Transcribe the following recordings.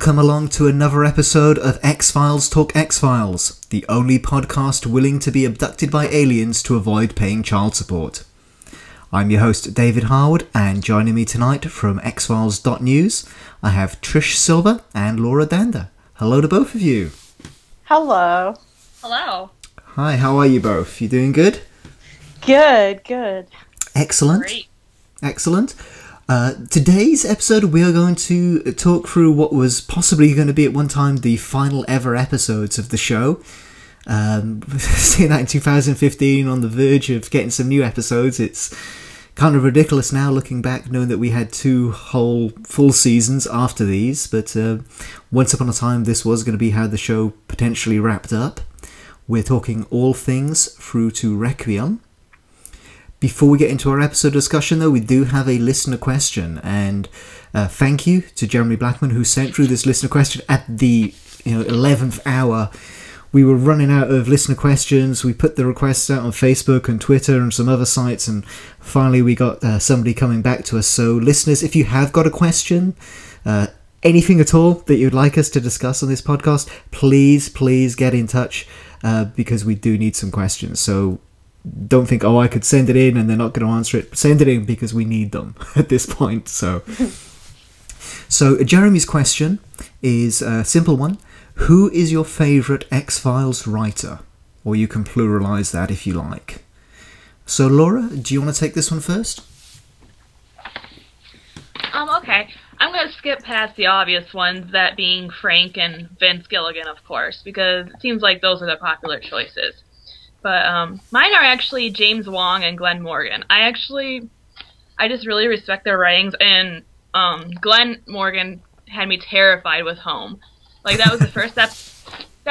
welcome along to another episode of X Files Talk X Files, the only podcast willing to be abducted by aliens to avoid paying child support. I'm your host David Harwood, and joining me tonight from xfiles.news, I have Trish Silver and Laura Dander. Hello to both of you. Hello. Hello. Hi, how are you both? You doing good? Good, good. Excellent. Great. Excellent. Uh, today's episode, we are going to talk through what was possibly going to be at one time the final ever episodes of the show. Um, seeing that in 2015, on the verge of getting some new episodes, it's kind of ridiculous now looking back, knowing that we had two whole full seasons after these. But uh, once upon a time, this was going to be how the show potentially wrapped up. We're talking all things through to Requiem. Before we get into our episode discussion, though, we do have a listener question, and uh, thank you to Jeremy Blackman who sent through this listener question at the you know eleventh hour. We were running out of listener questions. We put the requests out on Facebook and Twitter and some other sites, and finally we got uh, somebody coming back to us. So, listeners, if you have got a question, uh, anything at all that you'd like us to discuss on this podcast, please, please get in touch uh, because we do need some questions. So don't think, oh, I could send it in and they're not going to answer it. Send it in because we need them at this point. So, so Jeremy's question is a simple one: Who is your favorite X Files writer? Or you can pluralize that if you like. So, Laura, do you want to take this one first? Um, okay. I'm gonna skip past the obvious ones, that being Frank and Vince Gilligan, of course, because it seems like those are the popular choices. But um, mine are actually James Wong and Glenn Morgan. I actually, I just really respect their writings, and um, Glenn Morgan had me terrified with Home. Like that was the first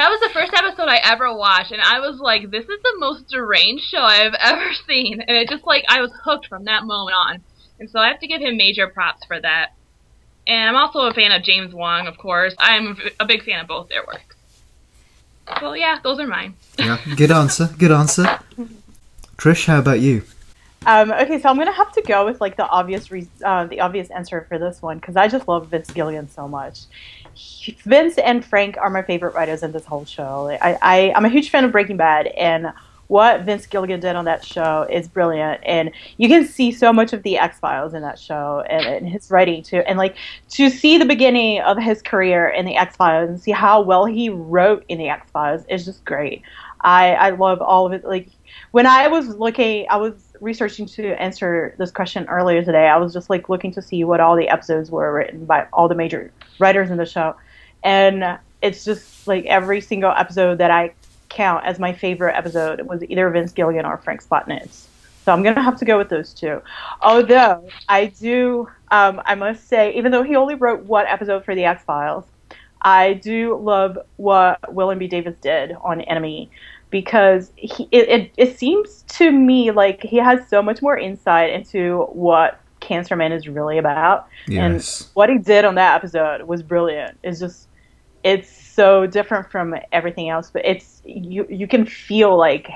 that was the first episode I ever watched, and I was like, this is the most deranged show I've ever seen, and it just like I was hooked from that moment on. And so I have to give him major props for that. And I'm also a fan of James Wong, of course. I'm a big fan of both their works. So yeah, those are mine. Yeah, good answer. Good answer. Trish, how about you? Um, okay, so I'm gonna have to go with like the obvious, re- uh, the obvious answer for this one because I just love Vince Gilligan so much. He- Vince and Frank are my favorite writers in this whole show. I, I I'm a huge fan of Breaking Bad, and what Vince Gilligan did on that show is brilliant, and you can see so much of the X Files in that show and, and his writing too, and like to see the beginning of his career in the X Files and see how well he wrote in the X Files is just great. I I love all of it. Like when I was looking, I was researching to answer this question earlier today. I was just like looking to see what all the episodes were written by all the major writers in the show, and it's just like every single episode that I count as my favorite episode was either Vince Gilligan or Frank Spotnitz. So I'm gonna have to go with those two. Although I do, um, I must say, even though he only wrote one episode for the X Files, I do love what William B. Davis did on Enemy because he, it, it, it seems to me like he has so much more insight into what Cancer Man is really about. Yes. And what he did on that episode was brilliant. It's just, it's so different from everything else, but it's, you, you can feel like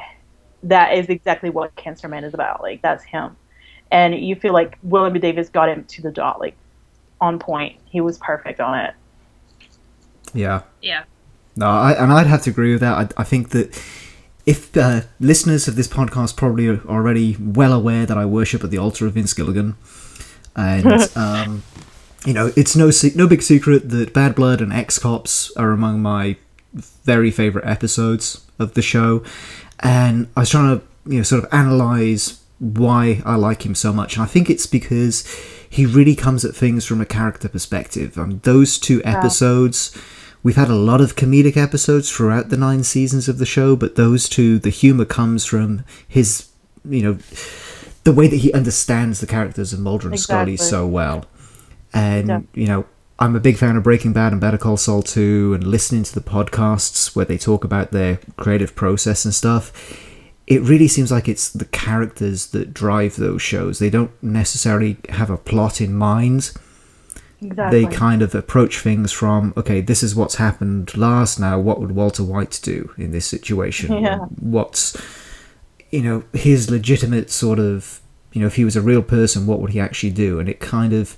that is exactly what Cancer Man is about. Like, that's him. And you feel like William B. Davis got him to the dot, like, on point. He was perfect on it. Yeah. Yeah. No, I, and I'd have to agree with that. I, I think that if uh, listeners of this podcast probably are already well aware that I worship at the altar of Vince Gilligan, and um, you know, it's no se- no big secret that Bad Blood and X Cops are among my very favorite episodes of the show, and I was trying to you know sort of analyze why I like him so much, and I think it's because he really comes at things from a character perspective. Um, those two episodes. We've had a lot of comedic episodes throughout the nine seasons of the show, but those two, the humor comes from his, you know, the way that he understands the characters of Mulder and Scully so well. And, Yeah. you know, I'm a big fan of Breaking Bad and Better Call Saul too, and listening to the podcasts where they talk about their creative process and stuff. it really seems like it's the characters that drive those shows. They don't necessarily have a plot in mind. Exactly. They kind of approach things from, okay, this is what's happened last. Now, what would Walter White do in this situation? Yeah. What's, you know, his legitimate sort of, you know, if he was a real person, what would he actually do? And it kind of,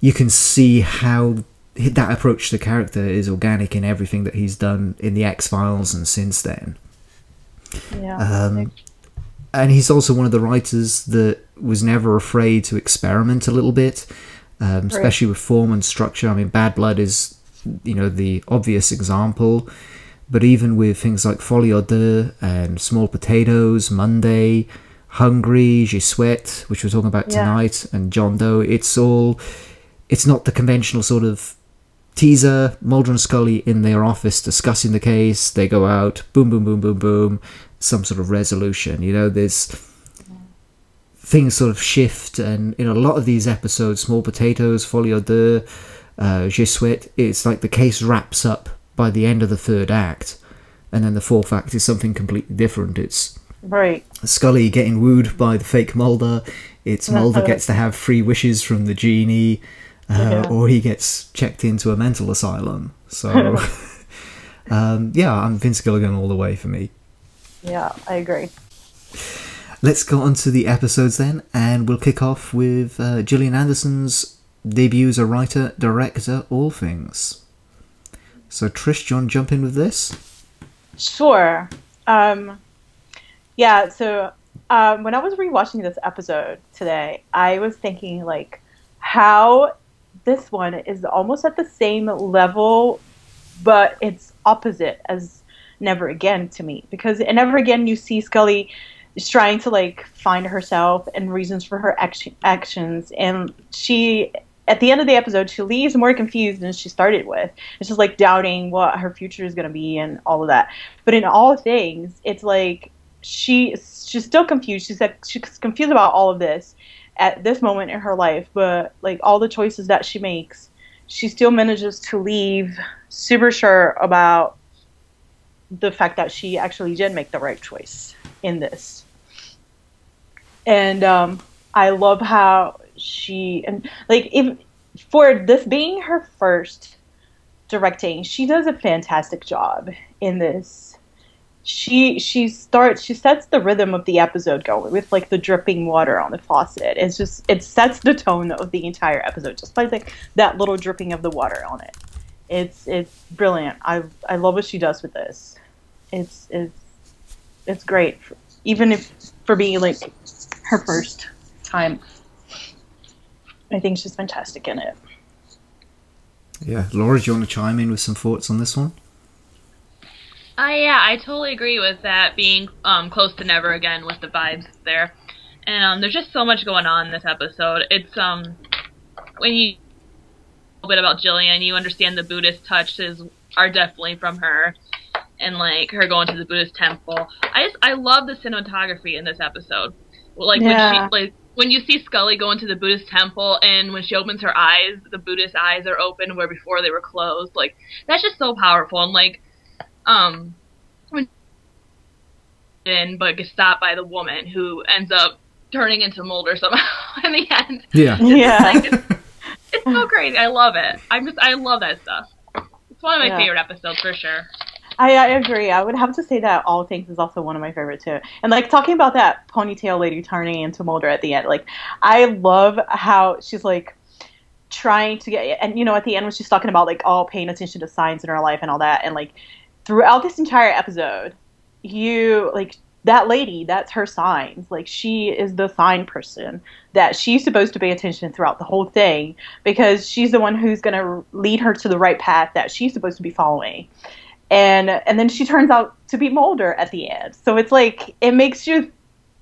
you can see how that approach to character is organic in everything that he's done in the X Files and since then. yeah. Um, and he's also one of the writers that was never afraid to experiment a little bit, um, especially with form and structure. I mean, Bad Blood is, you know, the obvious example, but even with things like Folie à Deux and Small Potatoes, Monday, Hungry, Je Souhaite, which we're talking about Yeah. tonight, and John Doe, it's all, it's not the conventional sort of teaser, Mulder and Scully in their office discussing the case. They go out, boom, boom, boom, boom, boom, some sort of resolution. You know, there's things sort of shift, and in a lot of these episodes, Small Potatoes, Folie à Deux, uh, Je Souhaite, it's like the case wraps up by the end of the third act, and then the fourth act is something completely different. It's right. Scully getting wooed by the fake Mulder. It's Mulder gets to have free wishes from the genie, uh, Yeah. or he gets checked into a mental asylum. So, um, yeah, I'm Vince Gilligan all the way for me. Yeah, I agree. Let's go on to the episodes then, and we'll kick off with uh, Gillian Anderson's debut as a writer, director, all things. So, Trish, do you want to jump in with this? Sure. Um, yeah, so um, when I was rewatching this episode today, I was thinking, like, how this one is almost at the same level, but it's opposite as Never Again to me. Because in Never Again, you see Scully is trying to, like, find herself and reasons for her action- actions, and she. At the end of the episode, she leaves more confused than she started with. It's just like doubting what her future is going to be and all of that. But in all things, it's like she she's still confused. She's like she's confused about all of this at this moment in her life. But like all the choices that she makes, she still manages to leave super sure about the fact that she actually did make the right choice in this. And um, I love how she and like if for this being her first directing, she does a fantastic job in this. She she starts she sets the rhythm of the episode going with like the dripping water on the faucet. It's just it sets the tone of the entire episode just by like that little dripping of the water on it. It's it's brilliant. I I love what she does with this. It's it's it's great, even if for being like her first time. I think she's fantastic in it. Yeah, Laura, do you want to chime in with some thoughts on this one? Uh, yeah, I totally agree with that being um, close to never again with the vibes there. And um, there's just so much going on in this episode. It's um when you a little bit about Gillian, you understand the Buddhist touches are definitely from her, and like her going to the Buddhist temple. I just I love the cinematography in this episode. Like Yeah. when she like when you see Scully go into the Buddhist temple and when she opens her eyes, the Buddhist eyes are open where before they were closed. Like that's just so powerful and like um in but gets stopped by the woman who ends up turning into Mulder somehow in the end. Yeah. Yeah. Like, it's, it's so crazy. I love it. I'm just I love that stuff. It's one of my Yeah. favorite episodes for sure. I, I agree. I would have to say that All Things is also one of my favorite too. And like talking about that ponytail lady turning into Mulder at the end, like I love how she's like trying to get and you know at the end when she's talking about like all paying attention to signs in her life and all that and like throughout this entire episode, you like that lady, that's her signs. Like she is the sign person that she's supposed to pay attention throughout the whole thing because she's the one who's going to lead her to the right path that she's supposed to be following and and then she turns out to be Mulder at the end. So it's like it makes you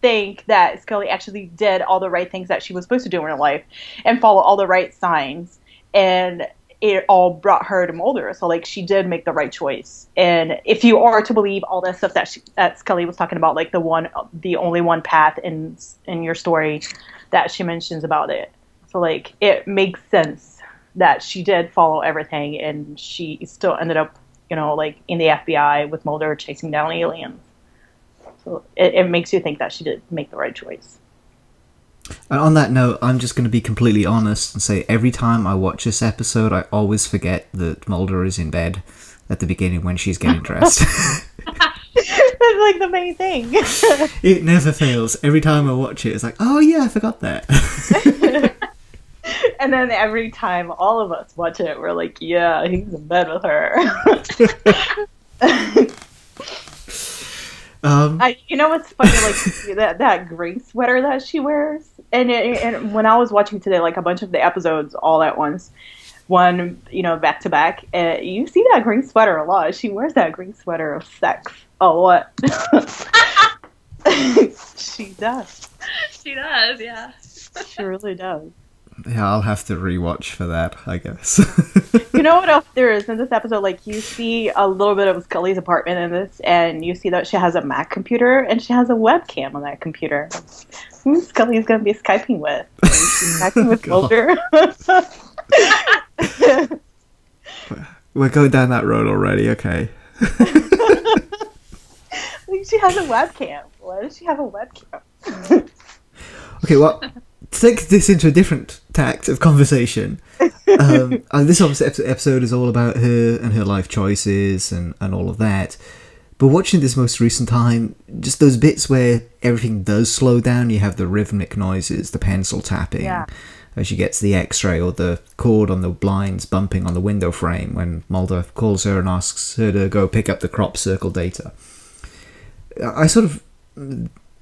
think that Scully actually did all the right things that she was supposed to do in her life and follow all the right signs, and it all brought her to Mulder. So like she did make the right choice. And if you are to believe all that stuff that she, that Scully was talking about, like the one, the only one path in in your story that she mentions about it. So like it makes sense that she did follow everything, and she still ended up you know, like in the FBI with Mulder chasing down aliens. So it, it makes you think that she did make the right choice. And on that note, I'm just going to be completely honest and say every time I watch this episode, I always forget that Mulder is in bed at the beginning when she's getting dressed. That's like the main thing. it never fails. Every time I watch it, it's like, oh yeah, I forgot that. and then every time all of us watch it, we're like, yeah, he's in bed with her. um, I, you know what's funny? Like that that green sweater that she wears, and it, and when I was watching today, like a bunch of the episodes all at once, one you know back to back, uh, you see that green sweater a lot. She wears that green sweater of sex a lot. she does. She does, yeah. She really does. yeah, I'll have to rewatch for that, I guess. You know what else there is in this episode? Like you see a little bit of Scully's apartment in this, and you see that she has a Mac computer and she has a webcam on that computer. Who Scully's gonna be skyping with? Skyping with. Mulder. We're going down that road already. Okay. Like, she has a webcam. Why does she have a webcam? Okay, well, to take this into a different tact of conversation, um, and this obviously episode is all about her and her life choices and, and all of that. But watching this most recent time, just those bits where everything does slow down, you have the rhythmic noises, the pencil tapping Yeah. as she gets the x ray, or the cord on the blinds bumping on the window frame when Mulder calls her and asks her to go pick up the crop circle data. I sort of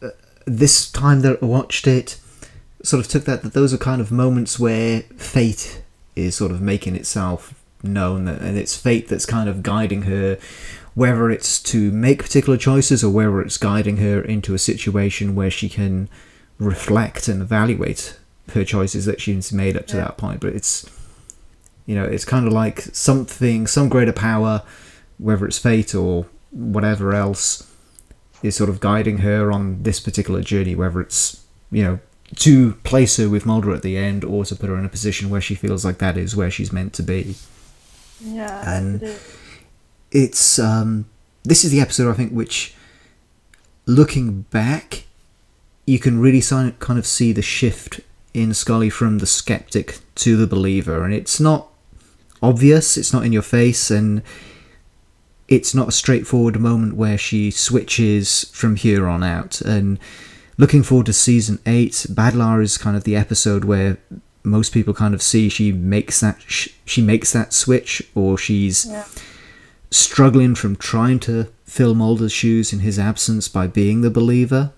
uh, this time that I watched it, sort of took that that those are kind of moments where fate is sort of making itself known, and it's fate that's kind of guiding her, whether it's to make particular choices or whether it's guiding her into a situation where she can reflect and evaluate her choices that she's made up to Yeah. that point. But it's you know it's kind of like something, some greater power, whether it's fate or whatever else is sort of guiding her on this particular journey, whether it's, you know, to place her with Mulder at the end or to put her in a position where she feels like that is where she's meant to be. Yeah. And-. It's, um, this is the episode, I think, which, looking back, you can really kind of see the shift in Scully from the skeptic to the believer. And it's not obvious, it's not in your face, and it's not a straightforward moment where she switches from here on out. And looking forward to season eight, Badlaa is kind of the episode where most people kind of see she makes that sh- she makes that switch, or she's Yeah. Struggling from trying to fill Mulder's shoes in his absence by being the believer.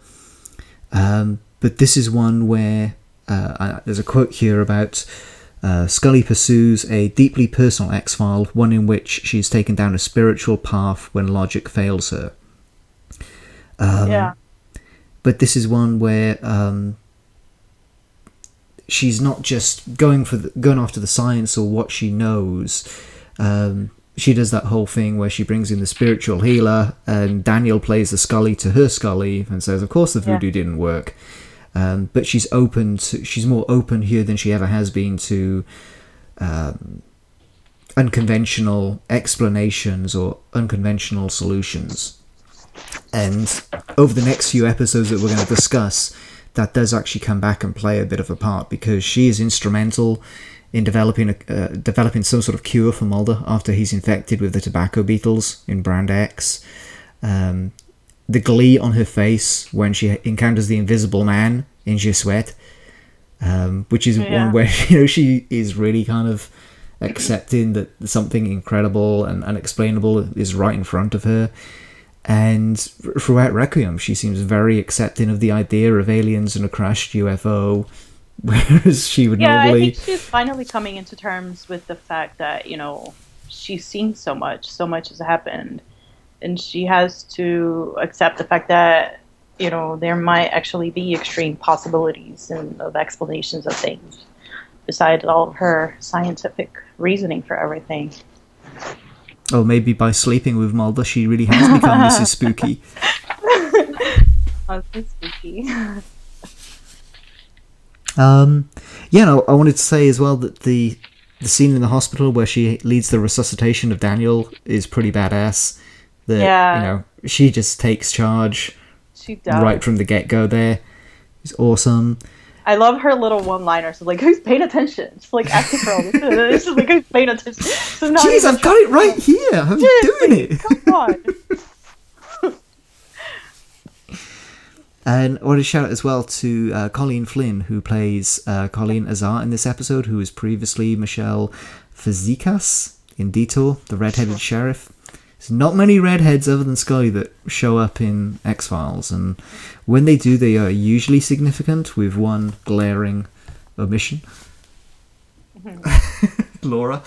Um, but this is one where uh, I, there's a quote here about uh, Scully pursues a deeply personal X file, one in which she's taken down a spiritual path when logic fails her. Um, yeah. but this is one where um, she's not just going for the, going after the science or what she knows. Um, she does that whole thing where she brings in the spiritual healer, and Daniel plays the Scully to her Scully and says, "Of course, the Yeah. voodoo didn't work." Um, but she's open to she's more open here than she ever has been to um, unconventional explanations or unconventional solutions. And over the next few episodes that we're going to discuss, that does actually come back and play a bit of a part because she is instrumental in developing a, uh, developing some sort of cure for Mulder after he's infected with the tobacco beetles in Brand X. Um, the glee on her face when she encounters the Invisible Man in Je Souhaite, um, which is Yeah. one where you know she is really kind of accepting that something incredible and unexplainable is right in front of her. And throughout Requiem, she seems very accepting of the idea of aliens and a crashed UFO, whereas she would Yeah, I normally. think she's finally coming into terms with the fact that, you know, she's seen so much, so much has happened. And she has to accept the fact that, you know, there might actually be extreme possibilities and of explanations of things besides all of her scientific reasoning for everything. Oh, maybe by sleeping with Mulder, she really has become Mrs. Spooky. It's spooky. Um, yeah, no, I wanted to say as well that the the scene in the hospital where she leads the resuscitation of Daniel is pretty badass. That Yeah. you know she just takes charge She does. right from the get go. There, it's awesome. I love her little one-liners. So like, who's paying attention? She's like acting for all this. It's just like who's paying attention. She's not Jeez, I've got it right here. I'm doing it. Come on. And I want to shout out as well to uh, Colleen Flynn, who plays uh, Colleen Azar in this episode, who was previously Michelle Fazekas in Detour, the redheaded sheriff. There's not many redheads other than Scully that show up in X Files, and when they do, they are usually significant, with one glaring omission. Laura.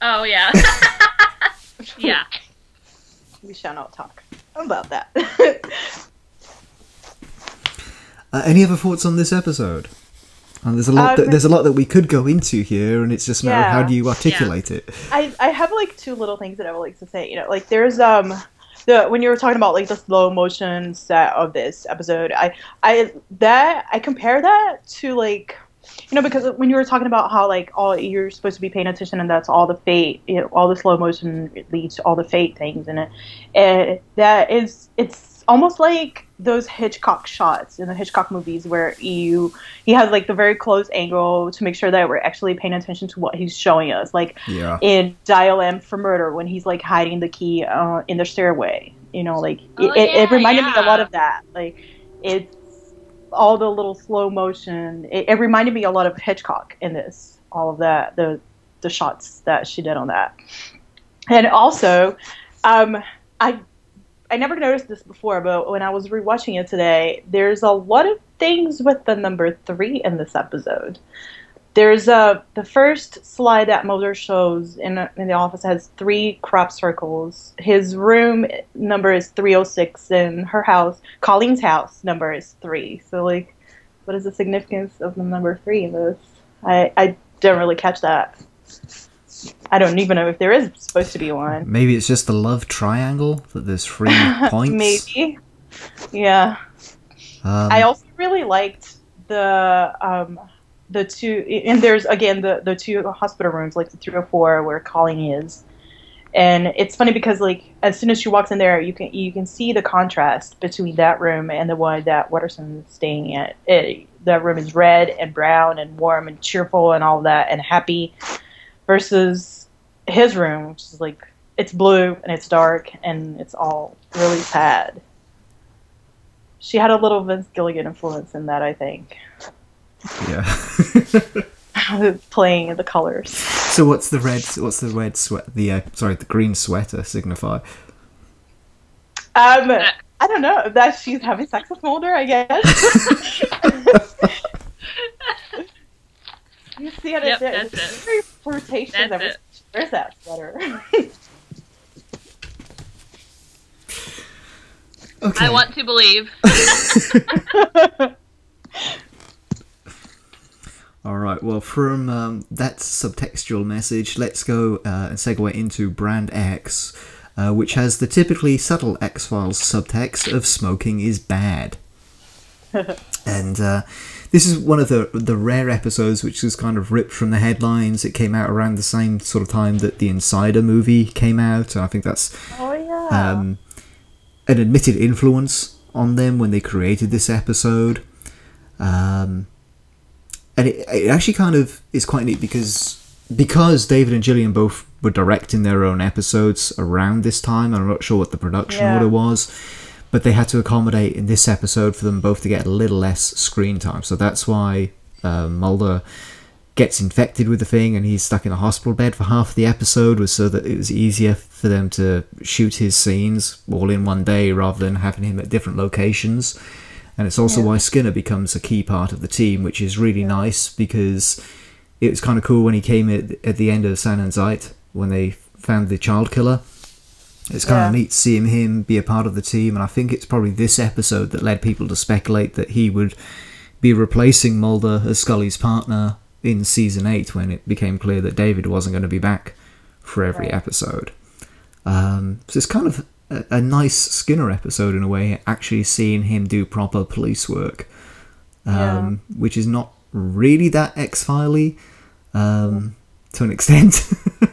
Oh yeah. yeah. we shall not talk about that. Uh, any other thoughts on this episode? And there's a lot. Um, that, there's a lot that we could go into here, and it's just a matter of how do you articulate it. I, I have like two little things that I would like to say. You know, like there's um the when you were talking about like the slow motion set of this episode, I I that I compare that to like you know because when you were talking about how like all you're supposed to be paying attention and that's all the fate you know, all the slow motion leads to all the fate things in it and that is it's almost like those Hitchcock shots in the Hitchcock movies where you he has like the very close angle to make sure that we're actually paying attention to what he's showing us like Yeah. in Dial M for Murder when he's like hiding the key uh, in the stairway. You know, like Oh, it, it, it yeah, reminded me a lot of that. Like it's all the little slow motion. It, it reminded me a lot of Hitchcock in this. All of that, the the shots that she did on that, and also, um, I I never noticed this before, but when I was rewatching it today, there's a lot of things with the number three in this episode. There's a the first slide that Mulder shows in in the office has three crop circles. His room number is 306, and her house, Colleen's house number is three. So like, what is the significance of the number three in this? I I didn't really catch that. I don't even know if there is supposed to be one. Maybe it's just the love triangle that there's three points. Maybe. Yeah. Um, I also really liked the um, the two, and there's again the the two hospital rooms, like the three or four where Colleen is, and it's funny because like as soon as she walks in there, you can you can see the contrast between that room and the one that Waterston's staying at. It, that room is red and brown and warm and cheerful and all that and happy, versus his room, which is like it's blue and it's dark and it's all really sad she had a little Vince Gilligan influence in that, I think, yeah. playing the colors. so what's the red? What's the red sweat? The uh, sorry, the green sweater signify? Um, I don't know that she's having sex with Mulder. I guess. you see it. Yep, it's that's it. very flirtatious. That's ever it. since she wears that sweater. Okay. I want to believe. All right. Well, from um, that subtextual message, let's go uh, and segue into Brand X, uh, which has the typically subtle X Files subtext of smoking is bad. and uh, this is one of the the rare episodes which was kind of ripped from the headlines. It came out around the same sort of time that the Insider movie came out, and I think that's oh yeah. um, an admitted influence on them when they created this episode. Um, and it, it actually kind of is quite neat because because David and Gillian both were directing their own episodes around this time. I'm not sure what the production Yeah. order was, but they had to accommodate in this episode for them both to get a little less screen time. So that's why uh, Mulder gets infected with the thing and he's stuck in a hospital bed for half the episode was so that it was easier for them to shoot his scenes all in one day rather than having him at different locations. And it's also why Skinner becomes a key part of the team which is really nice because it was kind of cool when he came at, at the end of Sein und Zeit when they found the child killer it's kind Yeah. of neat seeing him be a part of the team and I think it's probably this episode that led people to speculate that he would be replacing Mulder as Scully's partner in season 8 when it became clear that David wasn't going to be back for every Right. episode. Um, so it's kind of a, a nice Skinner episode in a way, actually seeing him do proper police work, um, which is not really that X Filey um, to an extent.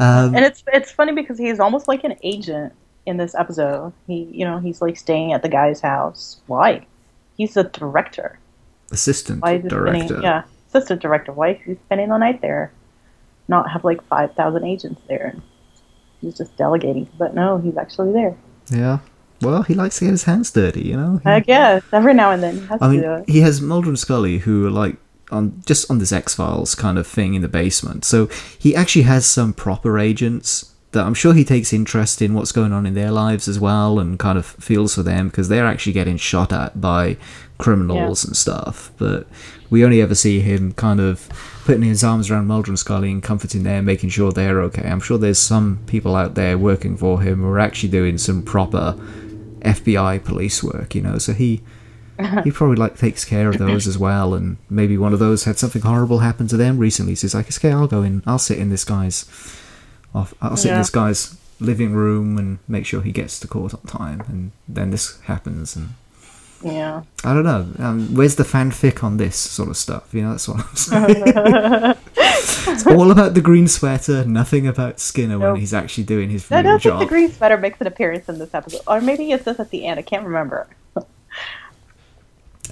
um, and it's it's funny because he's almost like an agent in this episode. He, you know, he's like staying at the guy's house. Why? He's the director. Assistant Why is director. spending? Yeah, assistant director. Why is he spending the night there? Not have like five thousand agents there. He's just delegating, but no, he's actually there. Yeah. Well, he likes to get his hands dirty, you know. He- I guess every now and then he has I to mean, do it. he has Mulder and Scully who are like on just on this X Files kind of thing in the basement. So he actually has some proper agents that I'm sure he takes interest in what's going on in their lives as well, and kind of feels for them because they're actually getting shot at by criminals and stuff. But we only ever see him kind of putting his arms around Mulder and Scully and comforting them, making sure they're okay. I'm sure there's some people out there working for him who are actually doing some proper FBI police work, you know. So he he probably like takes care of those as well, and maybe one of those had something horrible happen to them recently. So he's like, okay, I'll go in, I'll sit in this guy's, off, I'll sit in this guy's living room and make sure he gets to court on time, and then this happens, and Yeah. I don't know, um, where's the fanfic on this sort of stuff? You know, that's what I'm saying. it's all about the green sweater, nothing about Skinner when he's actually doing his job. I real don't think job. the green sweater makes an appearance in this episode, or maybe it's just at the end. I can't remember.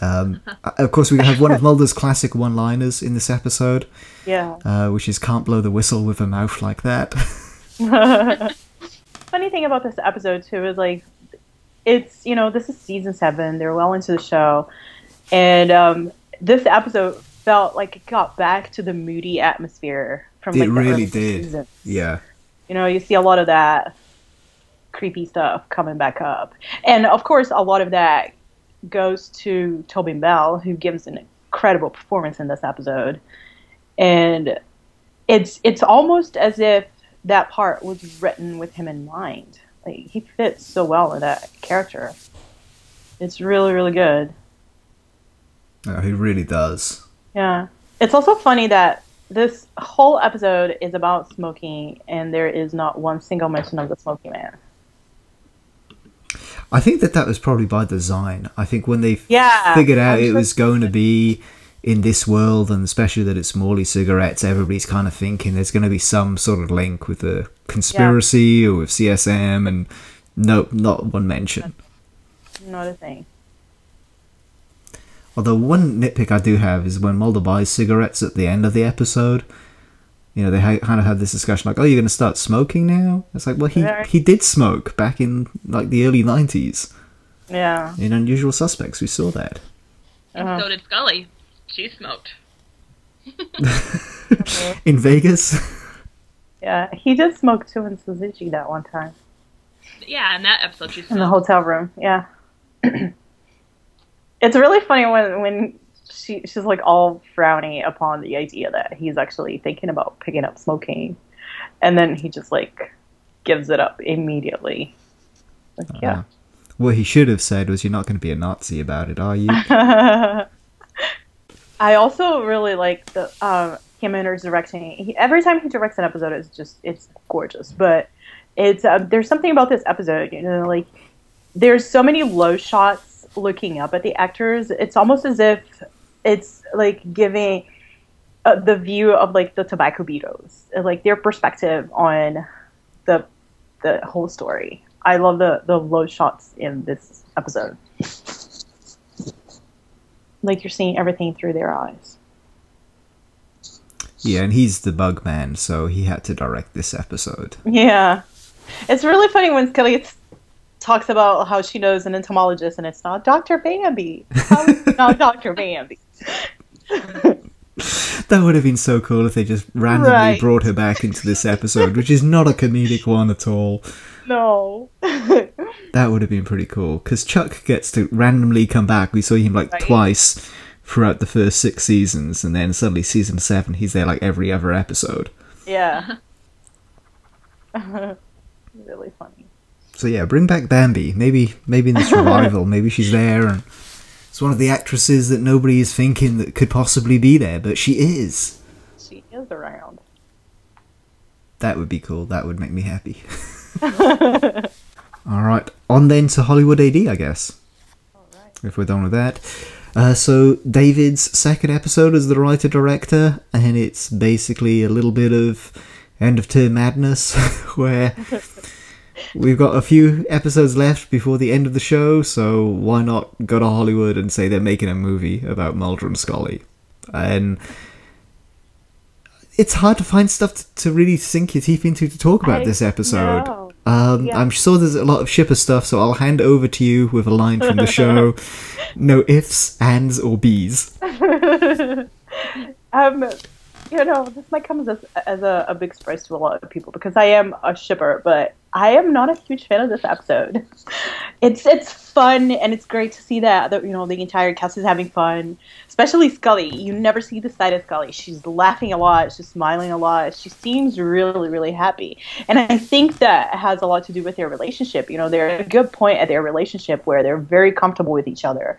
Um, of course, we have one of Mulder's classic one-liners in this episode. Yeah. uh, which is can't blow the whistle with a mouth like that. Funny thing about this episode too is like, it's you know this is season seven. They're well into the show, and um, this episode felt like it got back to the moody atmosphere from It like the really did. seasons. yeah, you know you see a lot of that creepy stuff coming back up and of course a lot of that goes to Tobin Bell who gives an incredible performance in this episode and it's it's almost as if that part was written with him in mind like he fits so well in that character it's really really good Oh, he really does. yeah. It's also funny that this whole episode is about smoking and there is not one single mention of the smoking man. I think that that was probably by design. I think when they Yeah. figured out I'm it sure- was going to be in this world, and especially that it's Morley cigarettes, everybody's kind of thinking there's going to be some sort of link with the conspiracy or with CSM, and nope, not one mention. Not a thing. Although one nitpick I do have is when Mulder buys cigarettes at the end of the episode. You know, they ha- kind of had this discussion like, "Oh, you're going to start smoking now?" It's like, well, he Right. he did smoke back in like the early '90s Yeah. in Unusual Suspects. We saw that. And Uh-huh. so did Scully. She smoked. in Vegas. Yeah. He did smoke too in Syzygy that one time. Yeah, in that episode she In the hotel room. Yeah. it's really funny when when she she's like all frowny upon the idea that he's actually thinking about picking up smoking. And then he just like gives it up immediately. Like, yeah. Uh, what he should have said was, "You're not going to be a Nazi about it, are you?" I also really like the um, him and his directing. He, every time he directs an episode, it's just it's gorgeous. But it's uh, there's something about this episode, you know, like there's so many low shots looking up at the actors. It's almost as if it's like giving uh, the view of like the tobacco beetles, uh, like their perspective on the the whole story. I love the the low shots in this episode. Like you're seeing everything through their eyes. yeah, and he's the bug man, so he had to direct this episode. Yeah. It's really funny when Scully talks about how she knows an entomologist and it's not Dr. Bambi. How is not Dr. Bambi? That would have been so cool if they just randomly Right. brought her back into this episode, which is not a comedic one at all. No. That would have been pretty cool because Chuck gets to randomly come back. We saw him like Right. twice throughout the first six seasons, and then suddenly season seven, he's there like every other episode. yeah. really funny. So yeah, bring back Bambi. Maybe maybe in this revival, maybe she's there and it's one of the actresses that nobody is thinking that could possibly be there, but she is. She is around. That would be cool. That would make me happy. All right, on then to Hollywood AD, I guess. If we're done with that. Uh, so David's second episode as the writer director, and it's basically a little bit of end of term madness, where we've got a few episodes left before the end of the show, so why not go to Hollywood and say they're making a movie about Mulder and Scully? And it's hard to find stuff to, to really sink your teeth into to talk about I this episode. Um, Yeah. I'm sure there's a lot of shipper stuff, so I'll hand over to you with a line from the show. no ifs, ands, or bees. um, you know, this might come as as a, a big surprise to a lot of people because I am a shipper, but I am not a huge fan of this episode. It's it's fun and it's great to see that, you know the entire cast is having fun, especially Scully. You never see the side of Scully. She's laughing a lot. She's smiling a lot. She seems really really happy, and I think that has a lot to do with their relationship. You know, they're at a good point at their relationship where they're very comfortable with each other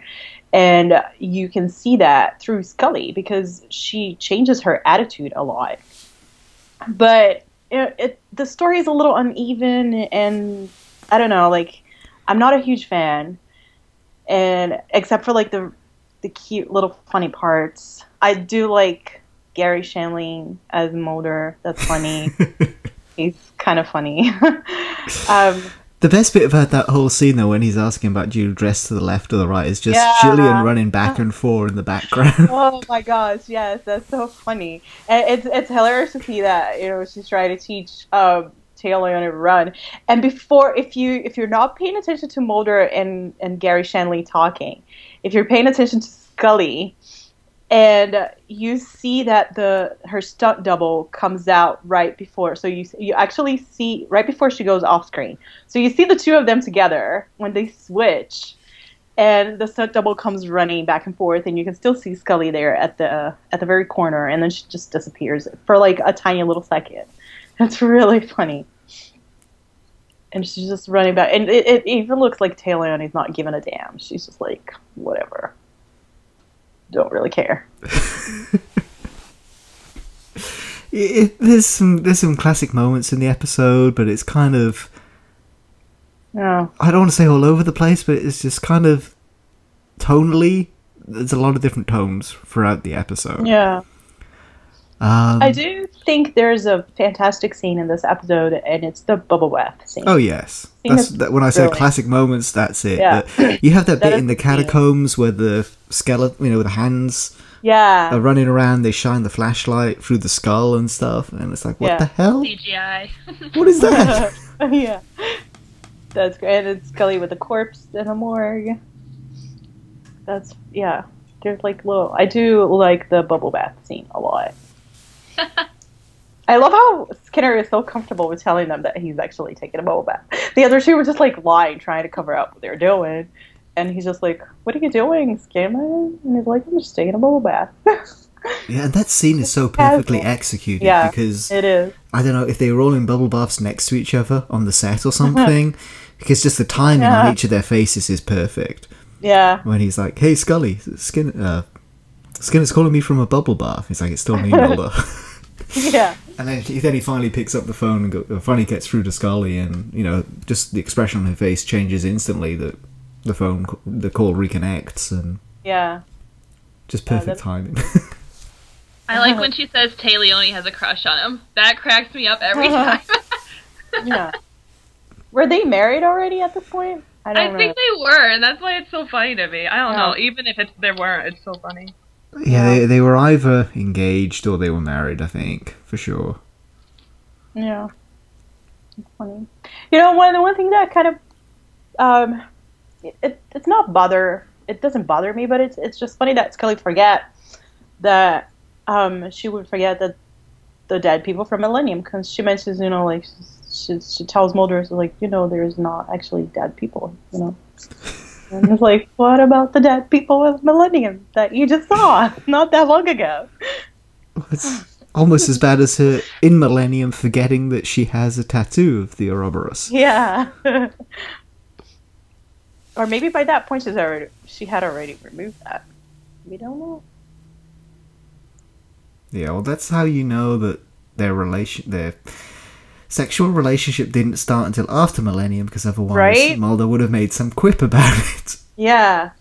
and you can see that through Scully because she changes her attitude a lot. But it, it, the story is a little uneven, and I don't know. Like, I'm not a huge fan, and except for like the the cute little funny parts, I do like Garry Shandling as Mulder. That's funny. He's kind of funny. um, The best bit about that whole scene, though, when he's asking about do you dress to the left or the right, is just Yeah. Gillian running back and forth in the background. oh my gosh, yes, that's so funny. And it's it's hilarious to see that you know she's trying to teach um, Taylor on a run. And before, if you if you're not paying attention to Mulder and and Garry Shandling talking, if you're paying attention to Scully, and you see that the her stunt double comes out right before, so you you actually see right before she goes off screen. So you see the two of them together when they switch and the stunt double comes running back and forth, and you can still see Scully there at the at the very corner, and then she just disappears for like a tiny little second. that's really funny, and she's just running back, and it, it even looks like Taylor is not giving a damn. She's just like whatever, don't really care. It, there's some there's some classic moments in the episode, but it's kind of No, I don't want to say all over the place, but it's just kind of tonally. There's a lot of different tones throughout the episode. yeah. Um, I do think there's a fantastic scene in this episode, and it's the bubble bath scene. Oh yes, think that's that's that, when I say classic moments. That's it. Yeah. But you have that, That bit in the the scene. catacombs where the skeleton, you know, with the hands yeah, are running around. They shine the flashlight through the skull and stuff, and it's like, what Yeah. the hell? CGI. What is that? yeah. That's great. And it's Scully with a corpse in a morgue. That's yeah. There's like little. I do like the bubble bath scene a lot. I love how Skinner is so comfortable with telling them that he's actually taking a bubble bath. The other two were just like lying, trying to cover up what they're doing. And he's just like, "What are you doing, Skinner?" And he's like, "I'm just taking a bubble bath." yeah, and that scene is so perfectly executed Yeah, because it is. I don't know if they were all in bubble baths next to each other on the set or something. because just the timing on each of their faces is perfect. Yeah. When he's like, "Hey, Scully, Skin, uh, Skinner's calling me from a bubble bath." He's like, "It's still me, Mulder." Yeah. And then he, then he finally picks up the phone and go, uh, finally gets through to Scully, and you know, just the expression on her face changes instantly. That the phone, the call reconnects, and Yeah. just perfect that's- timing. I like when she says Téa Leoni has a crush on him. That cracks me up every time. Yeah. Were they married already at this point? I don't know. I know. think they were, and that's why it's so funny to me. I don't Yeah. know. Even if it's, they weren't, it's so funny. Yeah, they they were either engaged or they were married. I think for sure. Yeah. Funny. You know, one the one thing that kind of um it, it it's not bother it doesn't bother me, but it's it's just funny that Scully forget that um she would forget that the dead people from Millennium because she mentions you know like she she tells Mulder like you know there's not actually dead people you know and it's like what about the dead people of Millennium that you just saw not that long ago It's almost as bad as her in Millennium forgetting that she has a tattoo of the Ouroboros. Yeah. or maybe by that point she's already she had already removed that. We don't know. Yeah, well, that's how you know that their relation, their sexual relationship didn't start until after Millennium, because otherwise Right? Mulder would have made some quip about it. Yeah.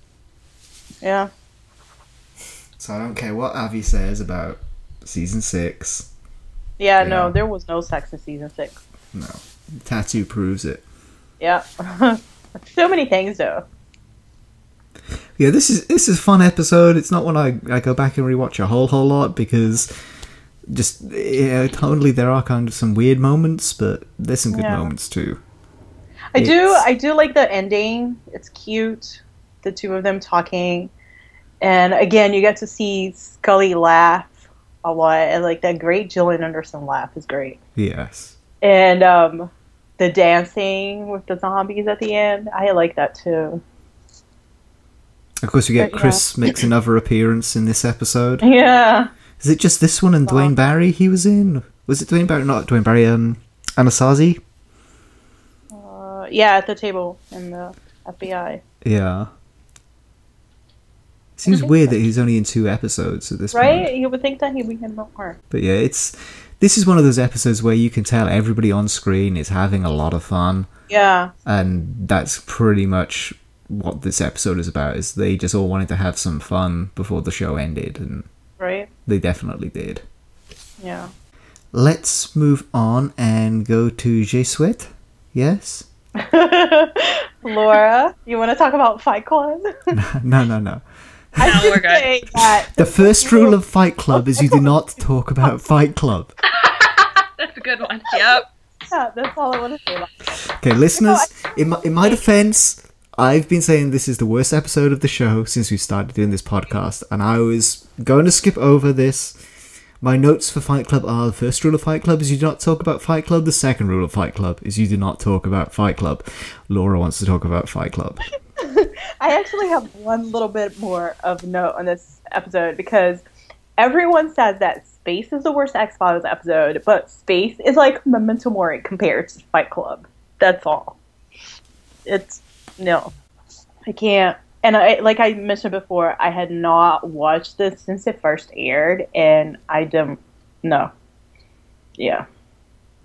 Yeah. So I don't care what Avi says about season six. Yeah, Yeah. no, there was no sex in season six. No, the tattoo proves it. Yeah. so many things though. Yeah, this is this is a fun episode. It's not one I, I go back and rewatch a whole whole lot because just yeah, totally there are kind of some weird moments, but there's some good Yeah. moments too. I do I do like the ending. It's cute. The two of them talking. And again, you get to see Scully laugh a lot. And like that great Gillian Anderson laugh is great. Yes. And um the dancing with the zombies at the end, I like that too. Of course, we get But, yeah. Chris makes another appearance in this episode. Yeah. Is it just this one and Duane Barry he was in? Was it Duane Barry? Not Duane Barry. Um, Anasazi. Uh, yeah, at the table in the FBI. Yeah. Seems weird so. that he's only in two episodes at this Right? point. You would think that he would be in more. But yeah, it's this is one of those episodes where you can tell everybody on screen is having a lot of fun, Yeah. and that's pretty much what this episode is about. Is they just all wanted to have some fun before the show ended, and Right? they definitely did. Yeah. Let's move on and go to Je Souhaite. Yes. Laura, you want to talk about Fight Club? no, no, no. I No, we're good. say that The first rule of Fight Club is you do not talk about Fight Club. That's a good one. Yep. yeah, that's all I want to say. About. Okay, listeners, oh, in my, in my defense, I've been saying this is the worst episode of the show since we started doing this podcast, and I was going to skip over this. My notes for Fight Club are the first rule of Fight Club is you do not talk about Fight Club. The second rule of Fight Club is you do not talk about Fight Club. Laura wants to talk about Fight Club. I actually have one little bit more of note on this episode because everyone says that Space is the worst X Files episode, but Space is like Memento Mori compared to Fight Club. That's all. It's no, I can't. And I, like I mentioned before, I had not watched this since it first aired, and I don't. No, yeah,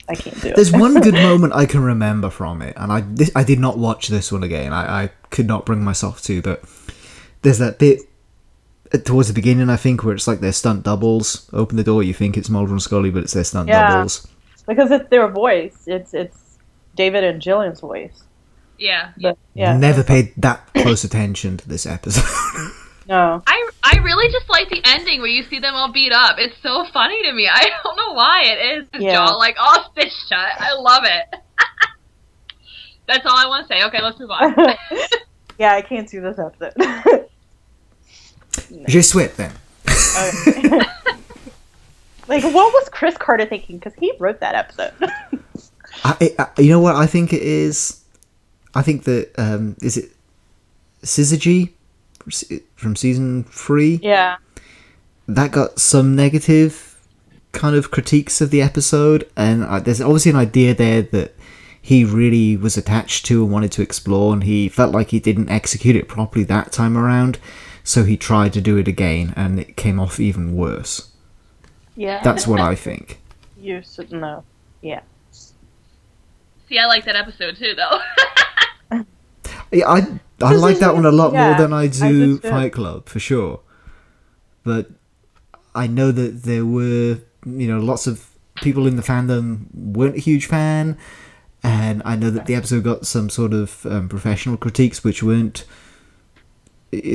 I can't do it. There's one good moment I can remember from it, and I this, I did not watch this one again. I, I could not bring myself to, but there's that bit towards the beginning, I think, where it's like their stunt doubles. Open the door, you think it's Mulder and Scully, but it's their stunt Yeah. doubles. because it's their voice. It's it's David and Gillian's voice. Yeah. But yeah, Never paid that close attention to this episode. no. I I really just like the ending where you see them all beat up. It's so funny to me. I don't know why it is. His Yeah. jaw like all stitched shut. I love it. That's all I want to say. Okay, let's move on. yeah, I can't see this episode. Je Souhaite then. Okay. like, what was Chris Carter thinking? Because he wrote that episode. I, I, you know what I think it is? I think that um, is it Syzygy from season three. yeah, that got some negative kind of critiques of the episode, and uh, there's obviously an idea there that he really was attached to and wanted to explore, and he felt like he didn't execute it properly that time around, so he tried to do it again, and it came off even worse. yeah. That's what I think. you should know. Yeah. See, I like that episode too, though. Yeah, I I like that one a lot Yeah, more than I I do too. Fight Club for sure. But I know that there were you know lots of people in the fandom weren't a huge fan, and I know that the episode got some sort of um, professional critiques which weren't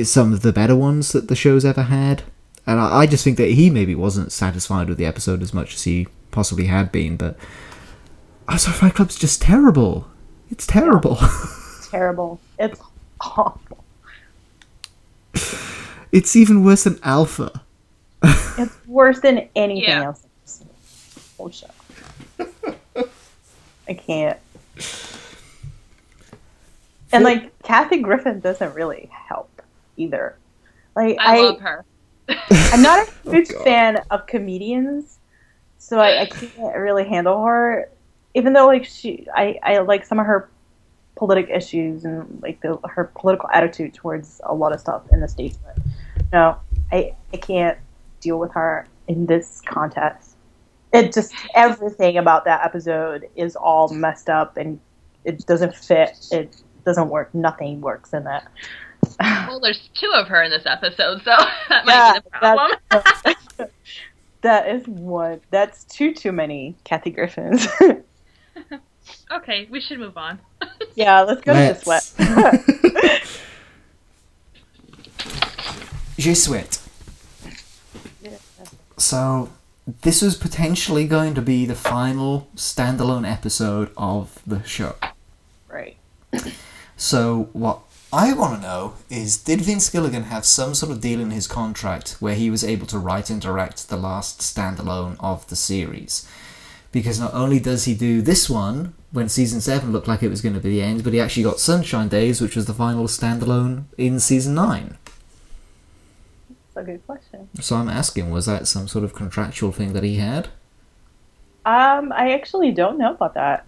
some of the better ones that the show's ever had. And I, I just think that he maybe wasn't satisfied with the episode as much as he possibly had been. But I'm sorry, Fight Club's just terrible. It's terrible. Terrible. It's awful. It's even worse than Alpha. It's worse than anything Yeah. else. in this Whole show. I can't. And like Kathy Griffin doesn't really help either. Like I, I, love her. I'm not a oh, huge God. fan of comedians, so I, I can't really handle her. Even though like she, I, I like some of her politic issues and like the, her political attitude towards a lot of stuff in the states. But no, I I can't deal with her in this context. It just everything about that episode is all messed up and it doesn't fit. It doesn't work. Nothing works in it. Well, there's two of her in this episode, so that might be the problem. that's- that is one. That's too too many Kathy Griffins. Okay, we should move on. Yeah, let's go to the Let's. sweat. Je souhaite. So, this was potentially going to be the final standalone episode of the show. right. So, what I want to know is did Vince Gilligan have some sort of deal in his contract where he was able to write and direct the last standalone of the series? Because not only does he do this one when season 7 looked like it was going to be the end, but he actually got Sunshine Days, which was the final standalone in season 9. That's a good question. So I'm asking, was that some sort of contractual thing that he had? Um, I actually don't know about that.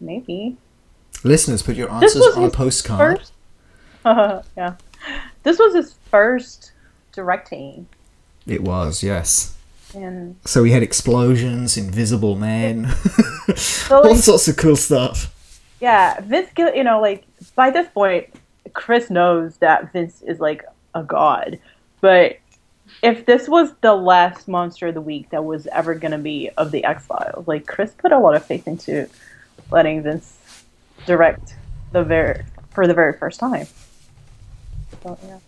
Maybe. Listeners, put your answers on a postcard. First. yeah. This was his first directing, It was, yes. And So we had explosions, invisible men, so all like, sorts of cool stuff. yeah, Vince. You know, like by this point, Chris knows that Vince is like a god. But if this was the last monster of the week that was ever gonna be of the X Files, like Chris put a lot of faith into letting Vince direct the very for the very first time. So yeah.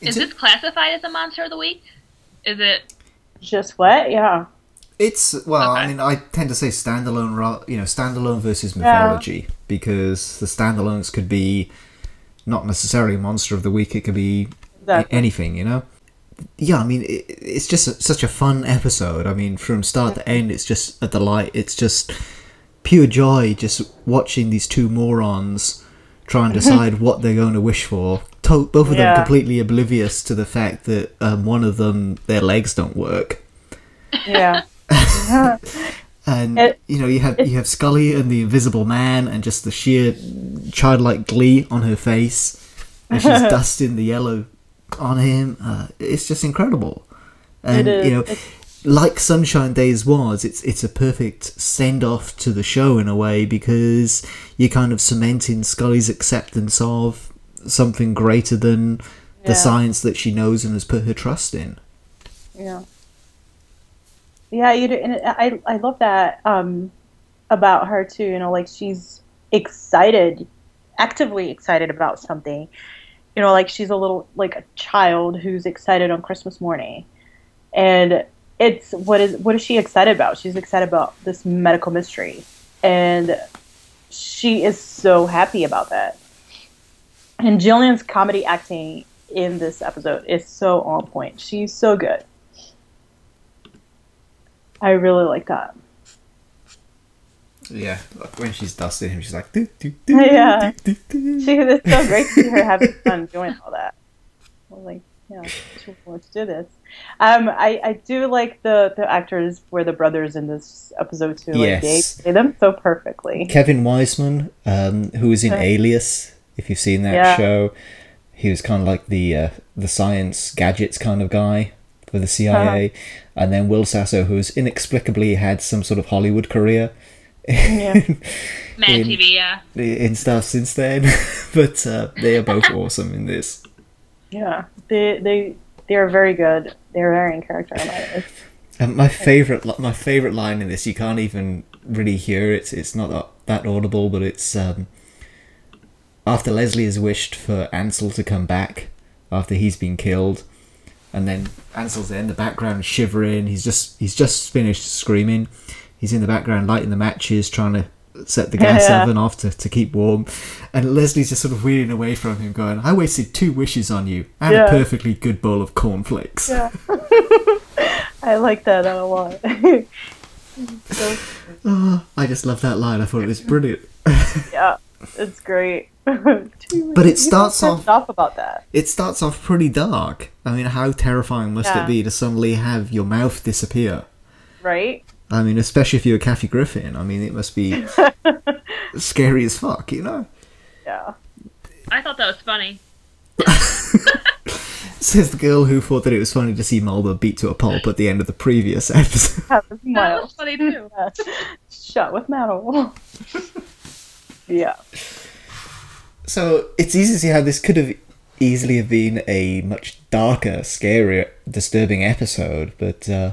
Is It's, this classified as a monster of the week? Is it? Just what? Yeah. it's well, I mean, I tend to say standalone, you know, standalone versus Yeah. mythology because the standalones could be not necessarily monster of the week; it could be Exactly. anything, you know. Yeah, I mean, it, it's just a, such a fun episode. I mean, from start to end, it's just a delight. It's just pure joy just watching these two morons try and decide what they're going to wish for. To- both of them completely oblivious to the fact that um, one of them, their legs don't work. Yeah. And It- you know, you have you have Scully and the Invisible Man, and just the sheer childlike glee on her face, and she's dusting the yellow on him. Uh, it's just incredible. And It you know, It's- like Sunshine Days was, it's it's a perfect send off to the show in a way because you're kind of cementing Scully's acceptance of something greater than the science that she knows and has put her trust in. Yeah. Yeah, you do, and I I love that um, about her too. You know, like she's excited, actively excited about something. You know, like she's a little like a child who's excited on Christmas morning, and it's what is what is she excited about? She's excited about this medical mystery, and she is so happy about that. And Gillian's comedy acting in this episode is so on point. She's so good. I really like that. Yeah, like when she's dusting him, she's like, "Doo, doo, doo, Yeah. doo, doo, doo." She it's so great to see her having fun doing all that. I was like, yeah, let's do this. Um, I, I do like the, the actors were the brothers in this episode too. Like Yes. they play them so perfectly. Kevin Weisman, um, who was in Alias, if you've seen that Yeah. show, he was kind of like the uh, the science gadgets kind of guy for the CIA, Uh-huh. and then Will Sasso, who's inexplicably had some sort of Hollywood career Yeah. Man In- TV, yeah. in stuff since then, but uh, they are both awesome in this. Yeah, they they they are very good. They're very in character. And my favorite, my favorite line in this, you can't even really hear it. It's not that, that audible, but it's um, after Leslie has wished for Anson to come back after he's been killed, and then Anson's there in the background shivering. He's just he's just finished screaming. He's in the background lighting the matches, trying to set the gas Yeah. oven off to, to keep warm. And Leslie's just sort of wheeling away from him, going, "I wasted two wishes on you and Yeah. a perfectly good bowl of cornflakes." yeah, I like that a lot. so, Oh, ah, I just love that line. I thought it was brilliant. yeah, it's great. But it starts off- off about that. It starts off pretty dark. I mean, how terrifying must Yeah. it be to suddenly have your mouth disappear? right? I mean, especially if you're a Kathy Griffin. I mean, it must be scary as fuck, you know? Yeah. I thought that was funny. Says the girl who thought that it was funny to see Mulder beat to a pulp at the end of the previous episode. Have a That was funny too. Shot with metal. yeah. So it's easy to see how this could have easily have been a much darker, scarier, disturbing episode, but uh,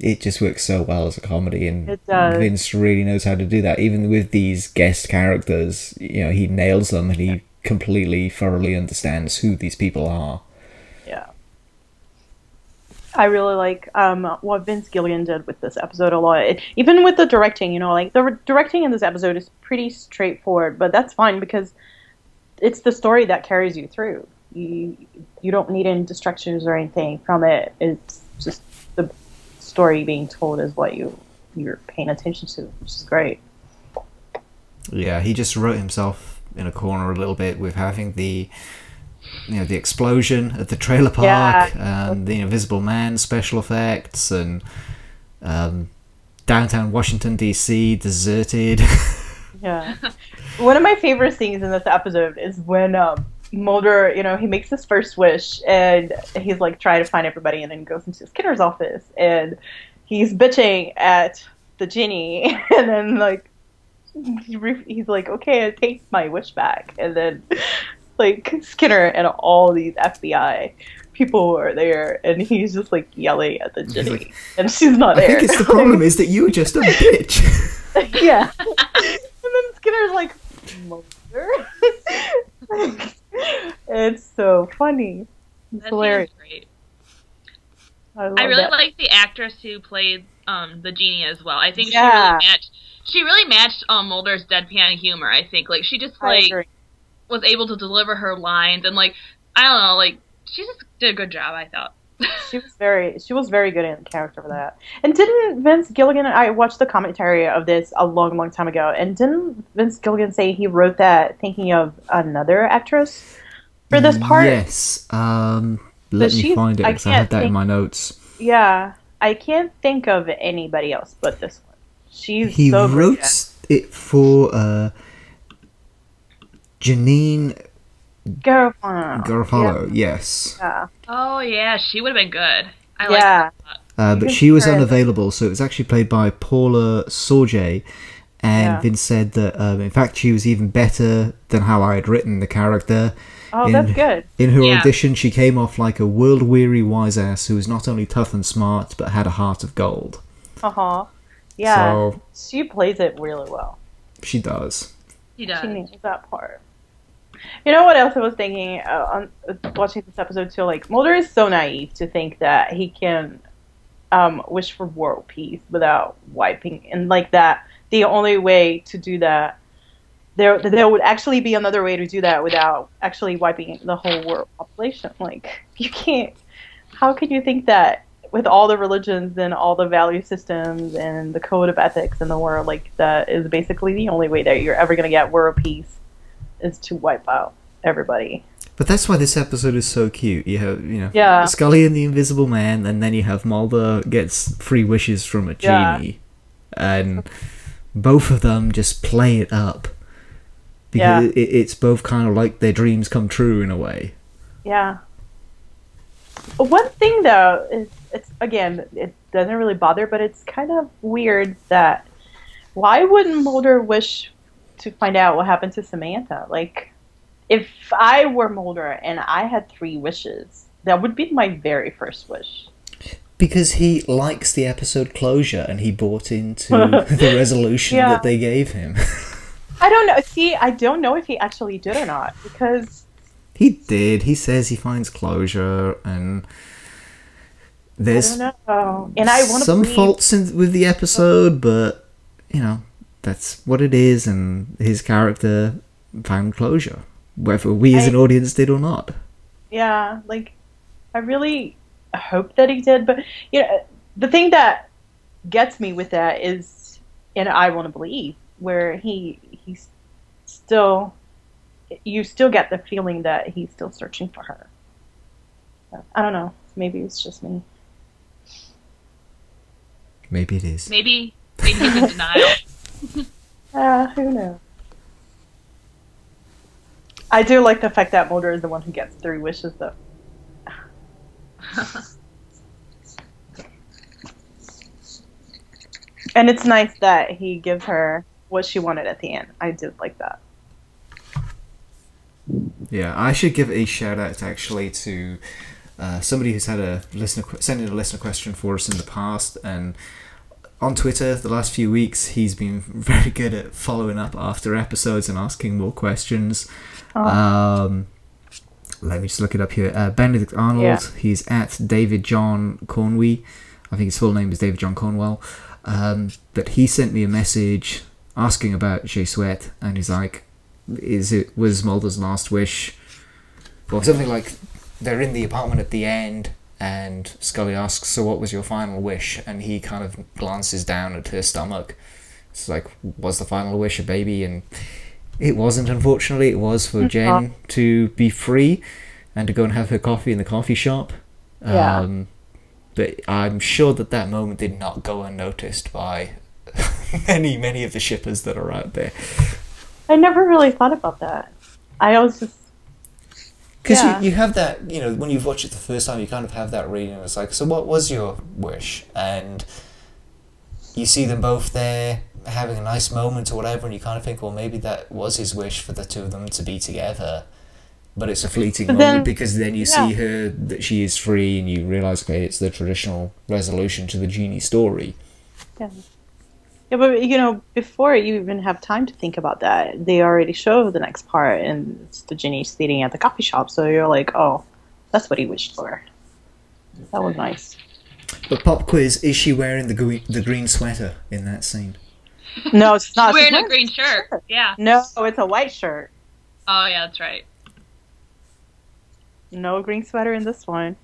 it just works so well as a comedy, and. Vince really knows how to do that. Even with these guest characters, you know, he nails them, and he completely, thoroughly understands who these people are. Yeah. I really like um, what Vince Gilligan did with this episode a lot. It, even with the directing, you know, like the re- directing in this episode is pretty straightforward, but that's fine because it's the story that carries you through. You you don't need any distractions or anything from it. It's just story being told is what you you're paying attention to, which is great. Yeah, he just wrote himself in a corner a little bit with having the you know the explosion at the trailer park and the Invisible Man special effects and um, downtown Washington D.C. deserted. Yeah. One of my favorite scenes in this episode is when um, Mulder, you know, he makes his first wish and he's like trying to find everybody and then goes into Skinner's office and he's bitching at the genie and then like he re- he's like, okay, I take my wish back and then like Skinner and all these FBI people are there and he's just like yelling at the genie like, and she's not there. I think it's the problem is that you're just a bitch. yeah. and then Skinner's like, Mulder. It's so funny. It's That hilarious. great. I, I really that. like the actress who played um the genie as well. I think Yeah. she really matched. She really matched um Mulder's deadpan humor. I think like she just like was able to deliver her lines and like I don't know like she just did a good job. I thought. She was very she was very good in character for that. And didn't Vince Gilligan I watched the commentary of this a long, long time ago, and didn't Vince Gilligan say he wrote that thinking of another actress for this part? Yes. Um, let But me find it I because I, had can't that in my notes. Yeah. I can't think of anybody else but this one. She's He so wrote it for uh, Janeane Garofalo. Garofalo. Yes. Yeah. Oh yeah, she would have been good. I like Yeah. her. Uh, but she was unavailable, so it was actually played by Paula Sorge. And Yeah. Vince said that, um, in fact, she was even better than how I had written the character. Oh, in, that's good. In her Yeah. audition, she came off like a world weary wise ass who was not only tough and smart, but had a heart of gold. Uh huh. Yeah. So she plays it really well. she does. He does. She nails that part. You know what else I was thinking uh, on uh, watching this episode too? Like Mulder is so naive to think that he can um, wish for world peace without wiping, and like that the only way to do that there there would actually be another way to do that without actually wiping the whole world population. Like you can't. How can you think that with all the religions and all the value systems and the code of ethics in the world, like that is basically the only way that you're ever going to get world peace is to wipe out everybody. But that's why this episode is so cute. You have, you know, Yeah. Scully and the Invisible Man, and then you have Mulder gets three wishes from a Yeah. genie, and both of them just play it up Yeah. because it, it's both kind of like their dreams come true in a way. Yeah. One thing though is it's again it doesn't really bother, but it's kind of weird that why wouldn't Mulder wish to find out what happened to Samantha? Like, if I were Mulder and I had three wishes, that would be my very first wish. Because he likes the episode closure, and he bought into the resolution Yeah. that they gave him. I don't know. See, I don't know if he actually did or not because he did. He says he finds closure, and I there's don't know. And I want some believe, faults in, with the episode, but you know that's what it is, and his character found closure, whether we as I- an audience did or not. Yeah, like I really hope that he did, but you know, the thing that gets me with that is, and I want to believe, where he he's still, you still get the feeling that he's still searching for her. I don't know. Maybe it's just me. Maybe it is. Maybe maybe he's in denial. Ah, who knows? I do like the fact that Mulder is the one who gets three wishes, though. And it's nice that he gives her what she wanted at the end. I did like that. Yeah, I should give a shout out actually to uh, somebody who's had a listener que- sent in a listener question for us in the past, and on Twitter the last few weeks he's been very good at following up after episodes and asking more questions. Um, let me just look it up here. Uh, Benedict Arnold. Yeah. He's at David John Cornway. I think his full name is David John Cornwell. Um, but he sent me a message asking about Je Souhaite, and he's like, "Is it was Mulder's last wish, or something like?" They're in the apartment at the end, and Scully asks, "So what was your final wish?" And he kind of glances down at her stomach. It's like, "Was the final wish a baby?" And it wasn't, unfortunately. It was for Jen to be free and to go and have her coffee in the coffee shop. Yeah. Um, but I'm sure that that moment did not go unnoticed by many, many of the shippers that are out there. I never really thought about that. I always just Because Yeah. you, you have that, you know, when you've watched it the first time, you kind of have that reading. It's like, so what was your wish? And you see them both there having a nice moment or whatever, and you kind of think, well, maybe that was his wish for the two of them to be together. But it's a fleeting moment because then you yeah. see her that she is free, and you realize, okay, it's the traditional resolution to the genie story. yeah. Yeah, but you know, before you even have time to think about that, they already show the next part, and it's the genie sitting at the coffee shop. So you're like, oh, that's what he wished for. That was nice. But pop quiz: Is she wearing the green, the green sweater in that scene? No, it's not. Wearing a green shirt. Yeah. No, it's a white shirt. Oh yeah, that's right. No green sweater in this one.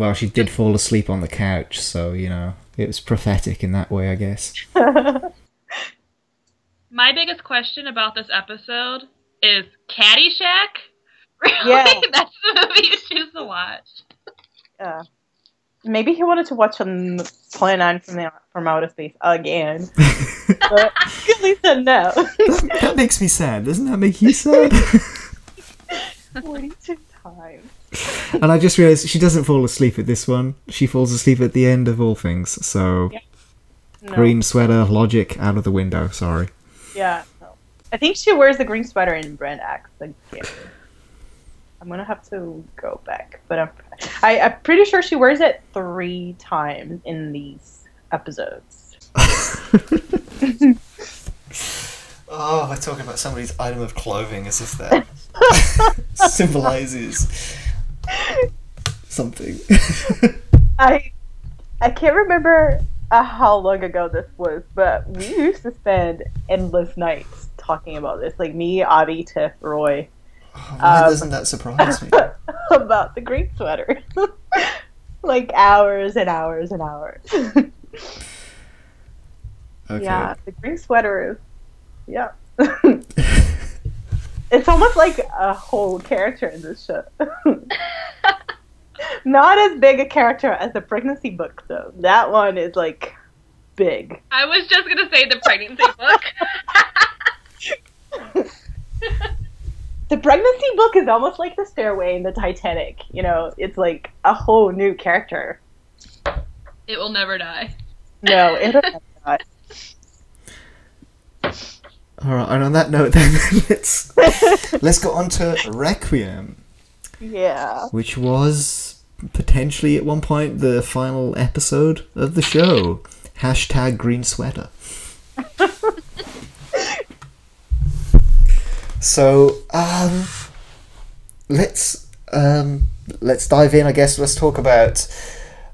Well, she did fall asleep on the couch, so you know it was prophetic in that way, I guess. My biggest question about this episode is Caddyshack. Really? Yeah. That's the movie you choose to watch. Yeah. Maybe he wanted to watch um, Plan 9 from, the, from Outer Space again. but Gilly said no. that, that makes me sad. Doesn't that make you sad? 42 times. and I just realised she doesn't fall asleep at this one. She falls asleep at the end of all things. So Yeah. No. green sweater, logic out of the window. Sorry. Yeah. No. I think she wears the green sweater in Brand X again. I'm gonna have to go back, but I'm I, I'm pretty sure she wears it three times in these episodes. Oh, we're talking about somebody's item of clothing as if that symbolizes something. I I can't remember uh, how long ago this was, but we used to spend endless nights talking about this. Like me, Avi, Tiff, Roy, Why Um, doesn't that surprise me? about the green sweater. like hours and hours and hours. Okay. Yeah, the green sweater is yeah. It's almost like a whole character in this show. Not as big a character as the pregnancy book though. That one is like big. I was just gonna say the pregnancy book. The pregnancy book is almost like the stairway in the Titanic. You know, it's like a whole new character. it will never die. No, it doesn't. not. All right, and on that note, then let's let's go on to Requiem, yeah. which was potentially at one point the final episode of the show. Hashtag green sweater. so, um, let's um, let's dive in. I guess let's talk about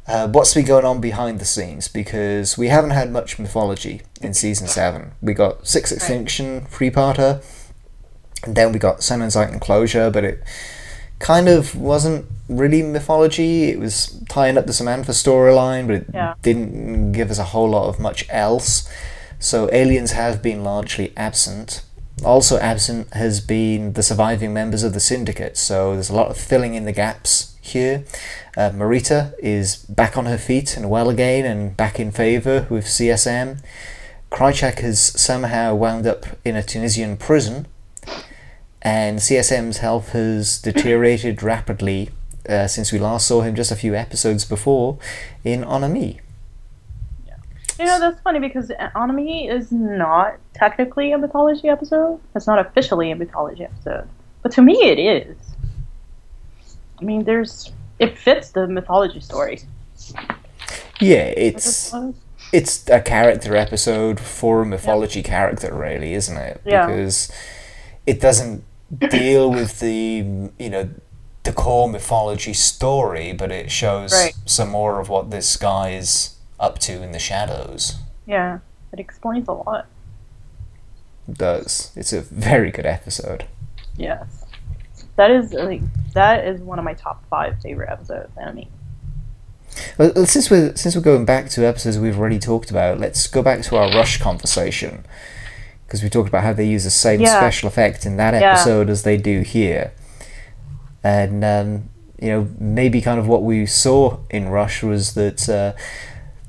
uh, what's been going on behind the scenes because we haven't had much mythology in season seven. We got Six Extinction, three parter, and then we got Sight and Closure, but it kind of wasn't really mythology. It was tying up the Samantha storyline, but it Yeah. didn't give us a whole lot of much else. So aliens have been largely absent. Also absent has been the surviving members of the syndicate. So there's a lot of filling in the gaps here. Uh, Marita is back on her feet and well again and back in favour with CSM. Krycek has somehow wound up in a Tunisian prison, and CSM's health has deteriorated rapidly uh, since we last saw him just a few episodes before in En Ami. You know, that's funny because En Ami is not technically a mythology episode. It's not officially a mythology episode. But to me, it is. I mean, there's it fits the mythology story. Yeah, it's it's a character episode for a mythology character, really, isn't it? Yeah. Because it doesn't deal with the you know the core mythology story, but it shows Right. some more of what this guy is up to in the shadows. Yeah, it explains a lot. It does. It's a very good episode. Yes, that is like that is one of my top five favorite episodes. I mean, Well, since we're since we're going back to episodes we've already talked about, let's go back to our Rush conversation because we talked about how they use the same Yeah. special effect in that Yeah. episode as they do here, and um, you know maybe kind of what we saw in Rush was that. Uh,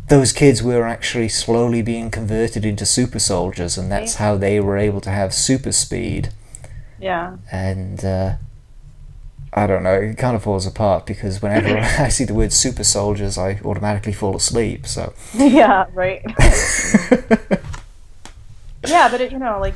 those kids were actually slowly being converted into super soldiers, and that's how they were able to have super speed. yeah, And uh, I don't know, it kind of falls apart because whenever I see the word super soldiers, I automatically fall asleep. So yeah, right. yeah, but it, you know, like,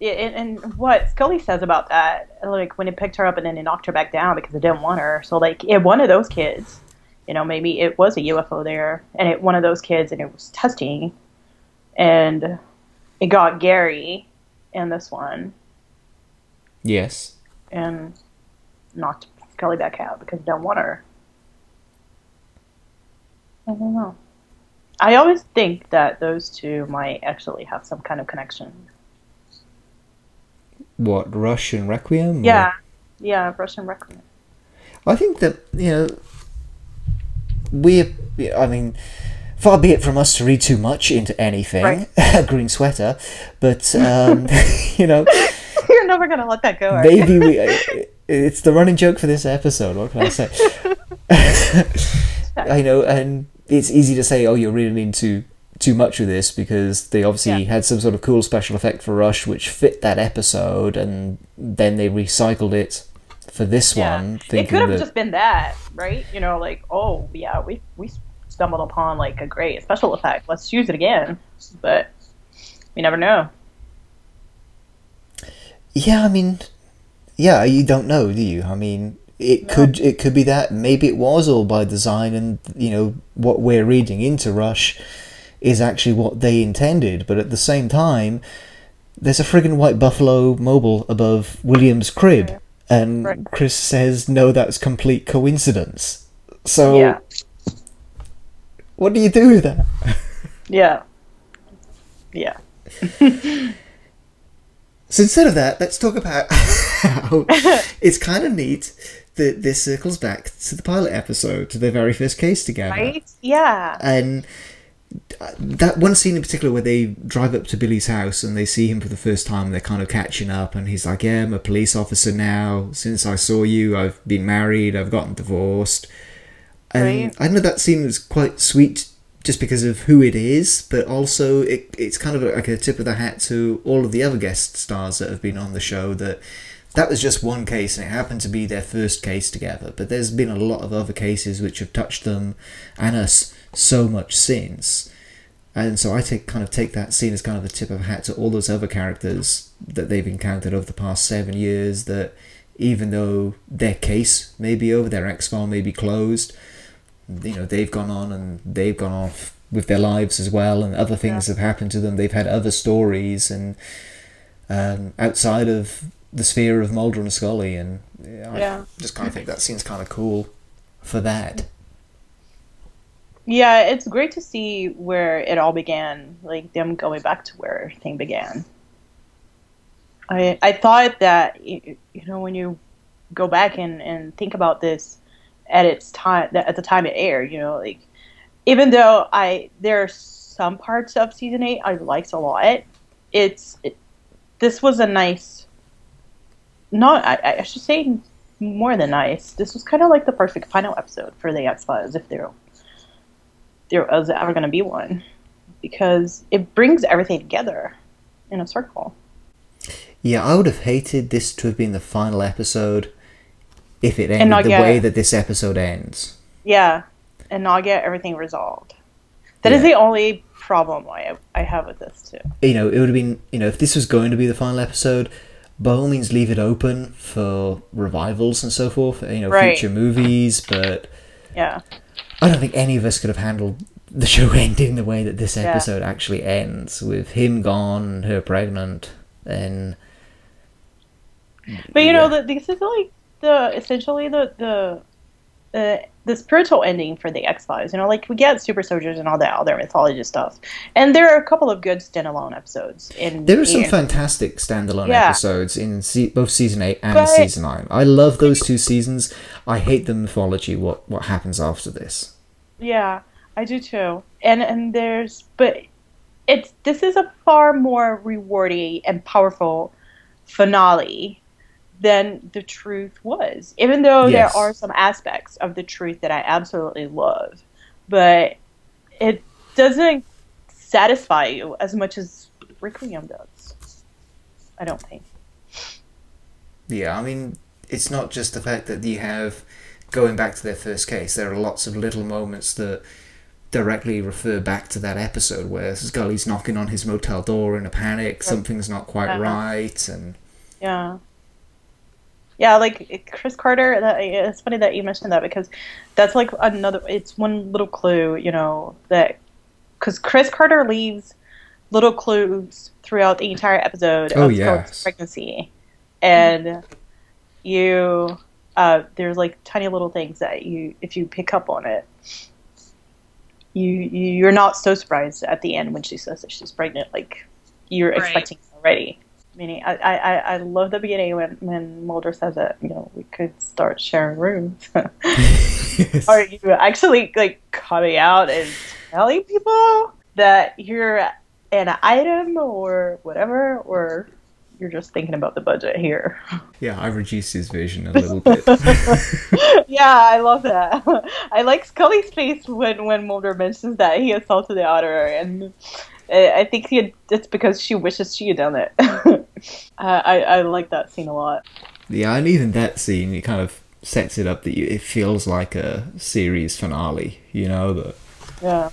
it, and, and what Scully says about that, like when it picked her up and then it knocked her back down because it didn't want her. So like, it, one of those kids, you know, maybe it was a UFO there, and it one of those kids, and it was testing, and it got Gary in this one yes, and knocked Scully back out because it didn't want her. I don't know. I always think that those two might actually have some kind of connection. what Russian and Requiem? or- Yeah, yeah, Russian Requiem. I think that you know we. I mean, far be it from us to read too much into anything, Green Sweater, but um, you know. You're never gonna let that go. Are maybe we it's the running joke for this episode what can i say i know and it's easy to say oh you're reading into too much of this because they obviously Yeah. had some sort of cool special effect for rush which fit that episode and then they recycled it for this Yeah. one It could have that just been that, right? You know, like, oh yeah, we we stumbled upon like a great special effect. Let's use it again. But we never know. yeah i mean yeah you don't know do you i mean it could it could be that maybe it was all by design and you know what we're reading into rush is actually what they intended but at the same time there's a friggin' white buffalo mobile above william's crib and Right. chris says no that's complete coincidence so Yeah. what do you do with that Yeah. Yeah. So instead of that, let's talk about it's kind of neat that this circles back to the pilot episode, to their very first case together. Right? Yeah. And uh, that one scene in particular where they drive up to Billy's house and they see him for the first time they're kind of catching up and he's like, Yeah, I'm a police officer now. Since I saw you, I've been married, I've gotten divorced. And Right. I know that scene is quite sweet just because of who it is, but also it, it's kind of like a tip of the hat to all of the other guest stars that have been on the show that that was just one case and it happened to be their first case together. But there's been a lot of other cases which have touched them and us so much since. And so I take kind of take that scene as kind of a tip of a hat to all those other characters that they've encountered over the past seven years that even though their case may be over, their X file may be closed, you know, they've gone on and they've gone off with their lives as well and other things have happened to them. They've had other stories and um, outside of the sphere of Mulder and Scully and yeah, I Yeah. just kind of think that scene's kind of cool for that. Yeah, it's great to see where it all began, like them going back to where everything began. I I thought that y- you know when you go back and, and think about this at its time at the time it aired, you know, like even though I there are some parts of season eight I liked a lot, it's it, this was a nice, not I, I should say more than nice. This was kind of like the perfect final episode for the X Files if there there was ever going to be one, because it brings everything together in a circle. Yeah, I would have hated this to have been the final episode if it ended the get- way that this episode ends. Yeah, and not get everything resolved. That is Yeah. the only problem I I have with this too. You know, it would have been, you know, if this was going to be the final episode, by all means leave it open for revivals and so forth, you know, Right. future movies, but Yeah. I don't think any of us could have handled the show ending the way that this Yeah. episode actually ends, with him gone, her pregnant, and But you know, Yeah. the, this is like the essentially the the the the spiritual ending for the X Files. You know, like we get super soldiers and all that other mythology stuff, and there are a couple of good standalone episodes. In There are some in- fantastic standalone Yeah. episodes in se- both season eight and But- season nine. I love those two seasons. I hate the mythology. What what happens after this? Yeah, I do too. And and there's but it's this is a far more rewarding and powerful finale than the truth was. Even though Yes. there are some aspects of the truth that I absolutely love, but it doesn't satisfy you as much as Requiem does. I don't think. Yeah, I mean, it's not just the fact that you have going back to their first case. There are lots of little moments that directly refer back to that episode where Scully's knocking on his motel door in a panic. Something's not quite Uh-huh. right, and Yeah. Yeah, like Chris Carter. That, it's funny that you mentioned that because that's like another. It's one little clue, you know, that because Chris Carter leaves little clues throughout the entire episode Oh, of Scully's yes. pregnancy, and you uh, there's like tiny little things that you if you pick up on it. You you're not so surprised at the end when she says that she's pregnant. Like you're Right. expecting already. Meaning, I, I, I love the beginning when, when Mulder says that, you know, we could start sharing rooms. Are you actually, like, coming out and telling people that you're an item or whatever? Or you're just thinking about the budget here? yeah, I reduced his vision a little bit. yeah, I love that. I like Scully's face when, when Mulder mentions that he assaulted the otter, and I I think it's because she wishes she had done it. I, I, I like that scene a lot. yeah, and even that scene, it kind of sets it up that you, it feels like a series finale. You know that. Yeah.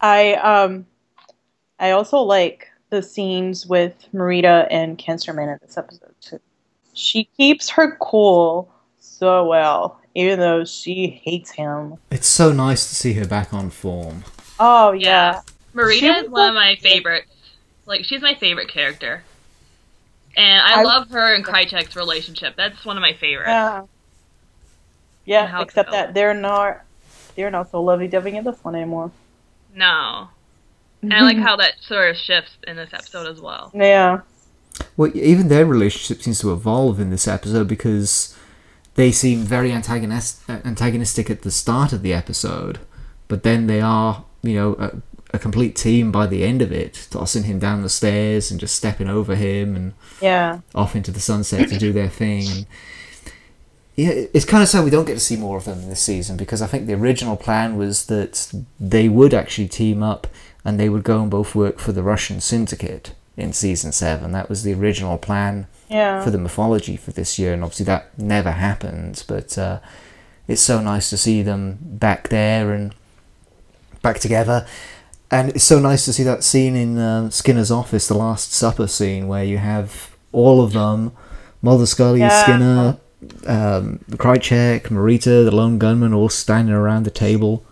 I um I also like the scenes with Marita and Cancer Man in this episode too. She keeps her cool so well, even though she hates him. It's so nice to see her back on form. Oh yeah. Marita She is one of my favorites. Like she's my favorite character. And I, I- love her and Krycek's relationship. That's one of my favorites. Yeah. Yeah, except that they're not they're not so lovey dovey in this one anymore. No. And I like how that sort of shifts in this episode as well. Yeah. Well, even their relationship seems to evolve in this episode because they seem very antagonist- uh, antagonistic at the start of the episode, but then they are, you know, a, complete team by the end of it, tossing him down the stairs and just stepping over him and Yeah. off into the sunset to do their thing. And yeah, it's kind of sad we don't get to see more of them this season because I think the original plan was that they would actually team up and they would go and both work for the Russian syndicate in season seven. That was the original plan Yeah. for the mythology for this year, and obviously that never happened. But uh, it's so nice to see them back there and back together. And it's so nice to see that scene in um, Skinner's office, the Last Supper scene, where you have all of them Mulder, Scully, Yeah. Skinner, um, Krycek, Marita, the lone gunman, all standing around the table.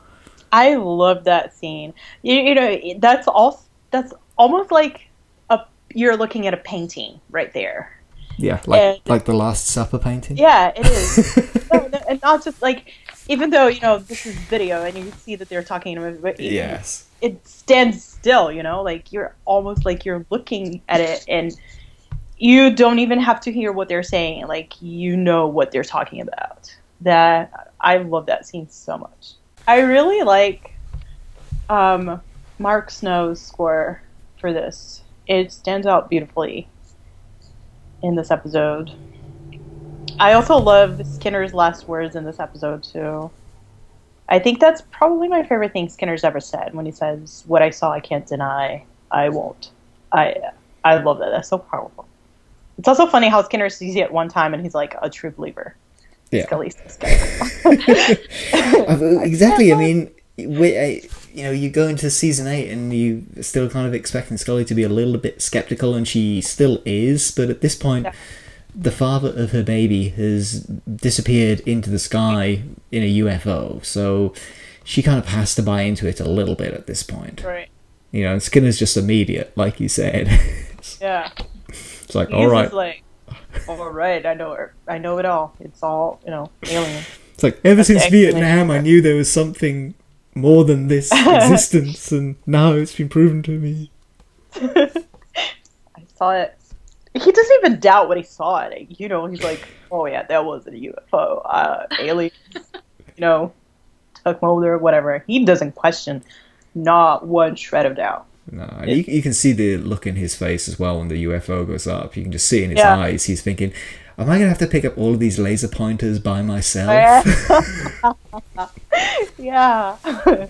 I love that scene. You, you know, that's all. That's almost like a you're looking at a painting right there. Yeah, like And- like the Last Supper painting. Yeah, it is. no, no, and not just like, even though you know this is video and you see that they're talking but it- Yes. It stands still. You know, like you're almost like you're looking at it and you don't even have to hear what they're saying. Like you know what they're talking about. That I love that scene so much. I really like um, Mark Snow's score for this. It stands out beautifully in this episode. I also love Skinner's last words in this episode too. I think that's probably my favorite thing Skinner's ever said when he says, "What I saw, I can't deny. I won't." I I love that. That's so powerful. It's also funny how Skinner sees it at one time and he's like a true believer. Yeah. Scully's this guy. Uh, exactly. I mean, we, uh, you know, you go into season eight and you still kind of expecting Scully to be a little bit skeptical, and she still is. But at this point, Yeah. The father of her baby has disappeared into the sky in a UFO, so she kind of has to buy into it a little bit at this point. Right. You know, and Skinner's just immediate, like you said. Yeah. it's like, He's all right. Like, all right, I know it. I know it all. It's all you know, alien. It's like ever That's since Vietnam, I knew there was something more than this existence, and now it's been proven to me. I saw it. He doesn't even doubt what he saw. It. You know, he's like, oh yeah, that was a UFO, uh, alien. you know, Tuck Mulder, whatever. He doesn't question, not one shred of doubt. No, and you, you can see the look in his face as well when the UFO goes up. You can just see in his Yeah. eyes, he's thinking, "Am I gonna have to pick up all of these laser pointers by myself?" yeah.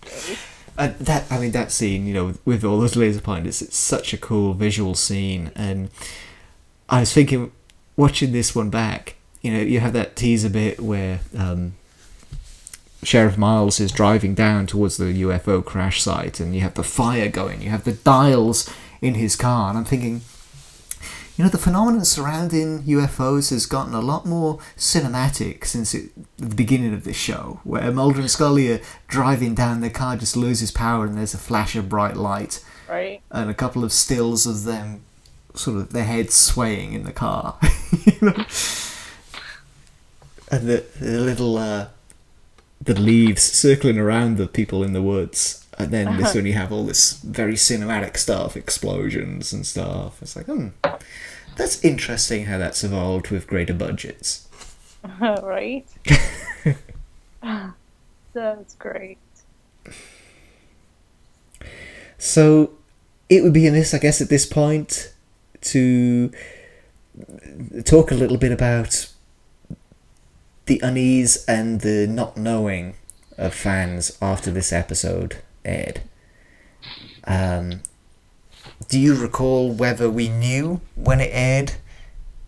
And that, I mean, that scene, you know, with all those laser pointers, it's such a cool visual scene. And I was thinking, watching this one back, you know, you have that teaser bit where um, Sheriff Miles is driving down towards the UFO crash site, and you have the fire going, you have the dials in his car, and I'm thinking, you know, the phenomenon surrounding UFOs has gotten a lot more cinematic since it, the beginning of this show, where Mulder and Scully are driving down, their car just loses power, and there's a flash of bright light, right. and a couple of stills of them, sort of their heads swaying in the car, you know, and the, the little uh, the leaves circling around the people in the woods. And then this one you have all this very cinematic stuff, explosions and stuff. It's like, hmm, that's interesting how that's evolved with greater budgets. right. That's great. So it would be amiss, I guess, at this point to talk a little bit about the unease and the not knowing of fans after this episode aired. Um, do you recall whether we knew when it aired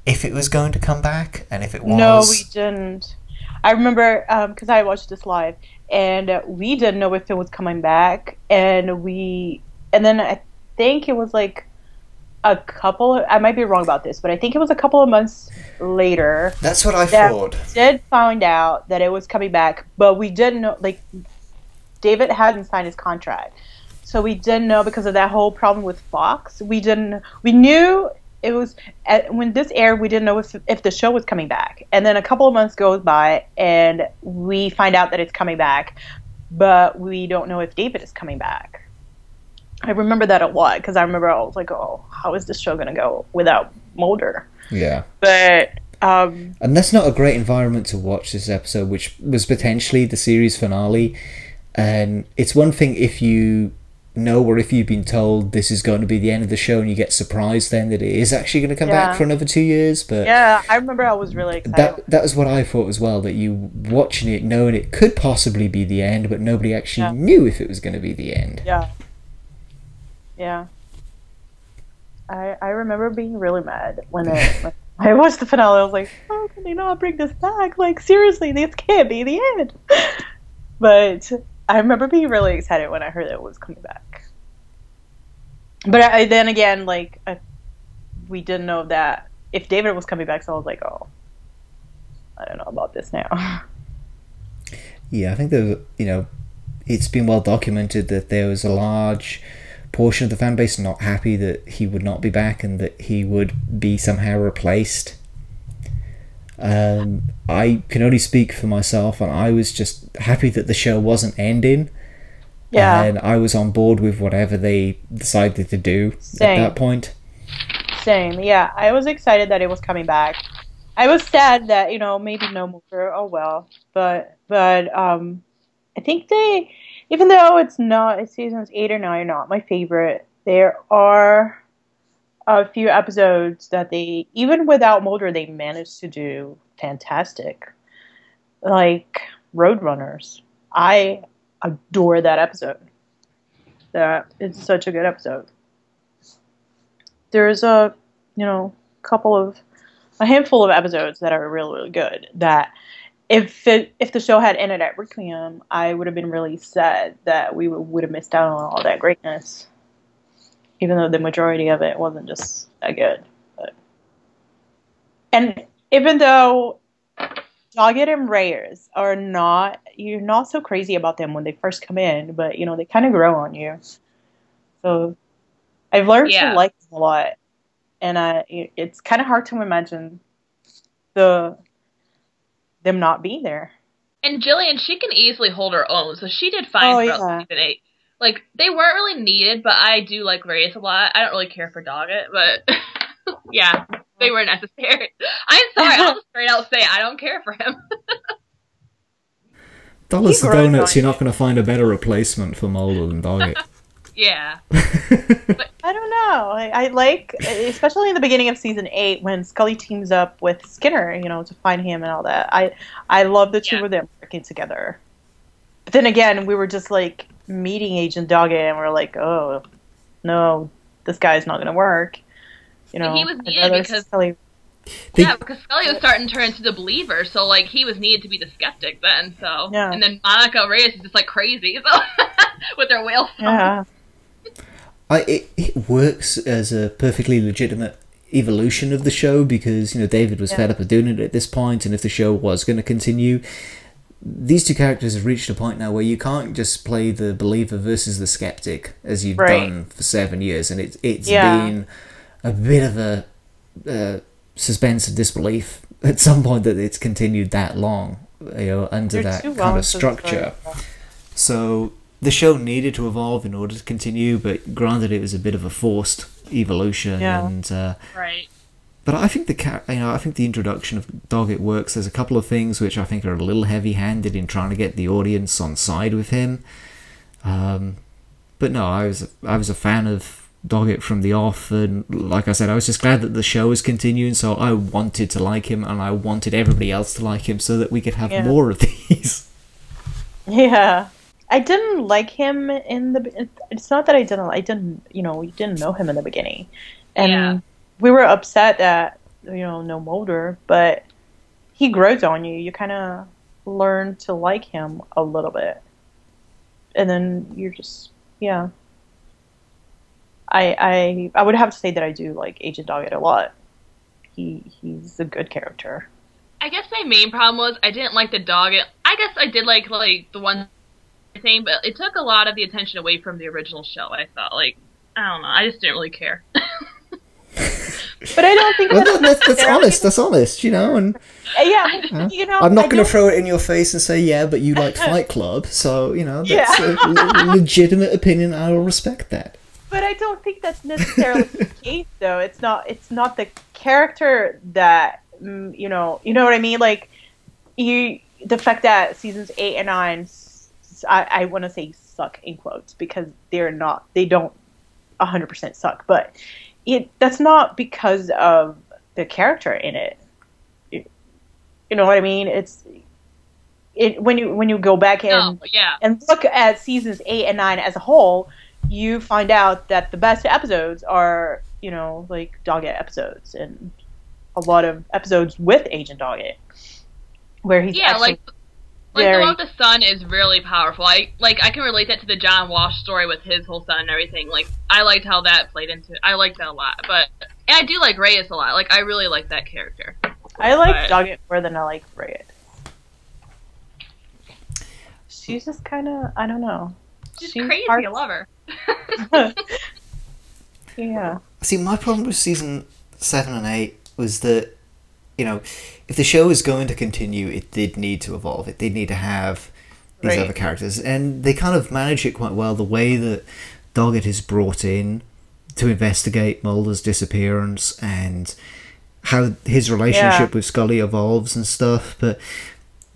if it was going to come back and if it was? No, we didn't. I remember um, because I watched this live, and we didn't know if it was coming back, and we, and then I think it was like a couple. I might be wrong about this, but I think it was a couple of months later That's what I that thought. we did find out that it was coming back, but we didn't know. Like David hadn't signed his contract, so we didn't know because of that whole problem with Fox. We didn't. We knew it was at, when this aired. We didn't know if, if the show was coming back, and then a couple of months goes by, and we find out that it's coming back, but we don't know if David is coming back. I remember that a lot because I remember I was like, "Oh, how is this show gonna go without Mulder?" Yeah. But um, And that's not a great environment to watch this episode, which was potentially the series finale. And it's one thing if you know or if you've been told this is going to be the end of the show and you get surprised then that it is actually going to come Yeah. back for another two years. But yeah, I remember I was really excited. that that was what I thought as well. That you watching it, knowing it could possibly be the end, but nobody actually Yeah. knew if it was going to be the end. Yeah. Yeah. I I remember being really mad when I when I watched the finale. I was like, how can they not bring this back? Like seriously, this can't be the end. But I remember being really excited when I heard it was coming back. But I, then again, like I, we didn't know that if David was coming back, so I was like, oh, I don't know about this now. Yeah, I think there, you know, it's been well documented that there was a large portion of the fan base not happy that he would not be back and that he would be somehow replaced. Um, I can only speak for myself, and I was just happy that the show wasn't ending, yeah. and I was on board with whatever they decided to do Same. at that point. Same, yeah. I was excited that it was coming back. I was sad that you know maybe no more. Oh well, but but um, I think they, even though it's not seasons eight or nine, are not my favorite. There are a few episodes that they, even without Mulder, they managed to do fantastic. Like Roadrunners, I adore that episode. That it's such a good episode there's a you know couple of a handful of episodes that are really really good that if it, if the show had ended at Requiem, I would have been really sad that we would, would have missed out on all that greatness. Even though the majority of it wasn't just that good. But And even though Doggett and Reyes are not, you're not so crazy about them when they first come in, but you know they kind of grow on you. So I've learned Yeah. to like them a lot, and I, it's kind of hard to imagine the them not being there. And Gillian, she can easily hold her own, so she did fine Oh, throughout yeah. season eight. Like they weren't really needed, but I do like Reyes a lot. I don't really care for Doggett, but yeah, they were necessary. I'm sorry, I'll just straight out say I don't care for him. Dollars He to donuts, you're not going to find a better replacement for Mulder than Doggett. yeah, I don't know. I, I like, especially in the beginning of season eight when Scully teams up with Skinner, you know, to find him and all that. I I love the two Yeah. of them working together. But then again, we were just like meeting Agent Doggett, and we are like, oh no, this guy's not going to work. You know, And he was I'd needed because- Scully. They- yeah, because Scully was starting to turn into the believer, so like he was needed to be the skeptic then. So Yeah. and then Monica Reyes is just like crazy, so with their whale song. Yeah, I, it, it works as a perfectly legitimate evolution of the show because you know David was fed up of doing it at this point, and if the show was going to continue, these two characters have reached a point now where you can't just play the believer versus the skeptic as you've Right. done for seven years, and it's it's Yeah. been a bit of a uh, suspense of disbelief at some point that it's continued that long, you know, under They're that kind of structure. So the show needed to evolve in order to continue, but granted, it was a bit of a forced evolution. Yeah. And uh, Right. But I think the you know I think the introduction of Doggett works. There's a couple of things which I think are a little heavy-handed in trying to get the audience on side with him. Um, but no, I was I was a fan of Doggett from the off, and like I said, I was just glad that the show was continuing. So I wanted to like him, and I wanted everybody else to like him, so that we could have Yeah. more of these. Yeah. I didn't like him in the. It's not that I didn't. I didn't. You know, we didn't know him in the beginning, and Yeah. We were upset that you know no Mulder, but he grows on you. You kind of learn to like him a little bit, and then you're just yeah. I I I would have to say that I do like Agent Doggett a lot. He he's a good character. I guess my main problem was I didn't like the dog. I guess I did like like the one thing, but it took a lot of the attention away from the original show. I thought like I don't know. I just didn't really care. But I don't think Well, that's that's, that's honest. That's honest, you know. And Yeah, you know, I'm not going to throw it in your face and say, yeah, but you like Fight Club, so you know that's Yeah. a le- legitimate opinion. I will respect that. But I don't think that's necessarily the case, though. It's not. It's not the character that mm, you know. You know what I mean? Like you, the fact that seasons eight and nine, I want to say suck in quotes because they're not. They don't hundred percent suck. But it that's not because of the character in it. It- you know what I mean? It's it when you when you go back and no, oh, yeah, and look at seasons eight and nine as a whole, you find out that the best episodes are, you know, like Doggett episodes and a lot of episodes with Agent Doggett, where he's yeah. actually Like like very- the love of the son is really powerful. I like I can relate that to the John Walsh story with his whole son and everything. Like I liked how that played into. It. I liked that a lot, but and I do like Reyes a lot. Like I really like that character. I like but- Doggett more than I like Reyes. She's just kind of I don't know. She's, She's crazy. hard- I love her. yeah. See, my problem with season seven and eight was that, you know, if the show is going to continue, it did need to evolve. It did need to have these Right. other characters, and they kind of manage it quite well. The way that Doggett is brought in to investigate Mulder's disappearance and how his relationship Yeah. with Scully evolves and stuff. But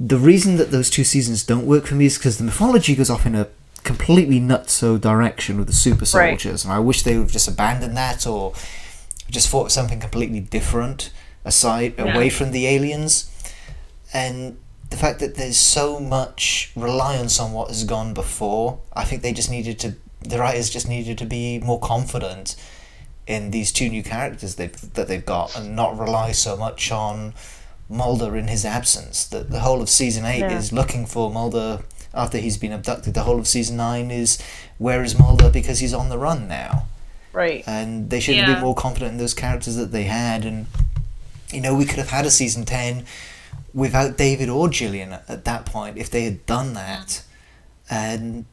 the reason that those two seasons don't work for me is because the mythology goes off in a completely nutso direction with the super Right. soldiers, and I wish they would have just abandoned that or just thought of something completely different aside Yeah. away from the aliens. And the fact that there's so much reliance on what has gone before, I think they just needed to the writers just needed to be more confident in these two new characters they've, that they've got and not rely so much on Mulder in his absence. That the whole of season eight Yeah. is looking for Mulder after he's been abducted. The whole of season nine is where is Mulder because he's on the run now, Right. and they should have Yeah. been more confident in those characters that they had. And you know, we could have had a season 10 without David or Gillian at, at that point if they had done that. And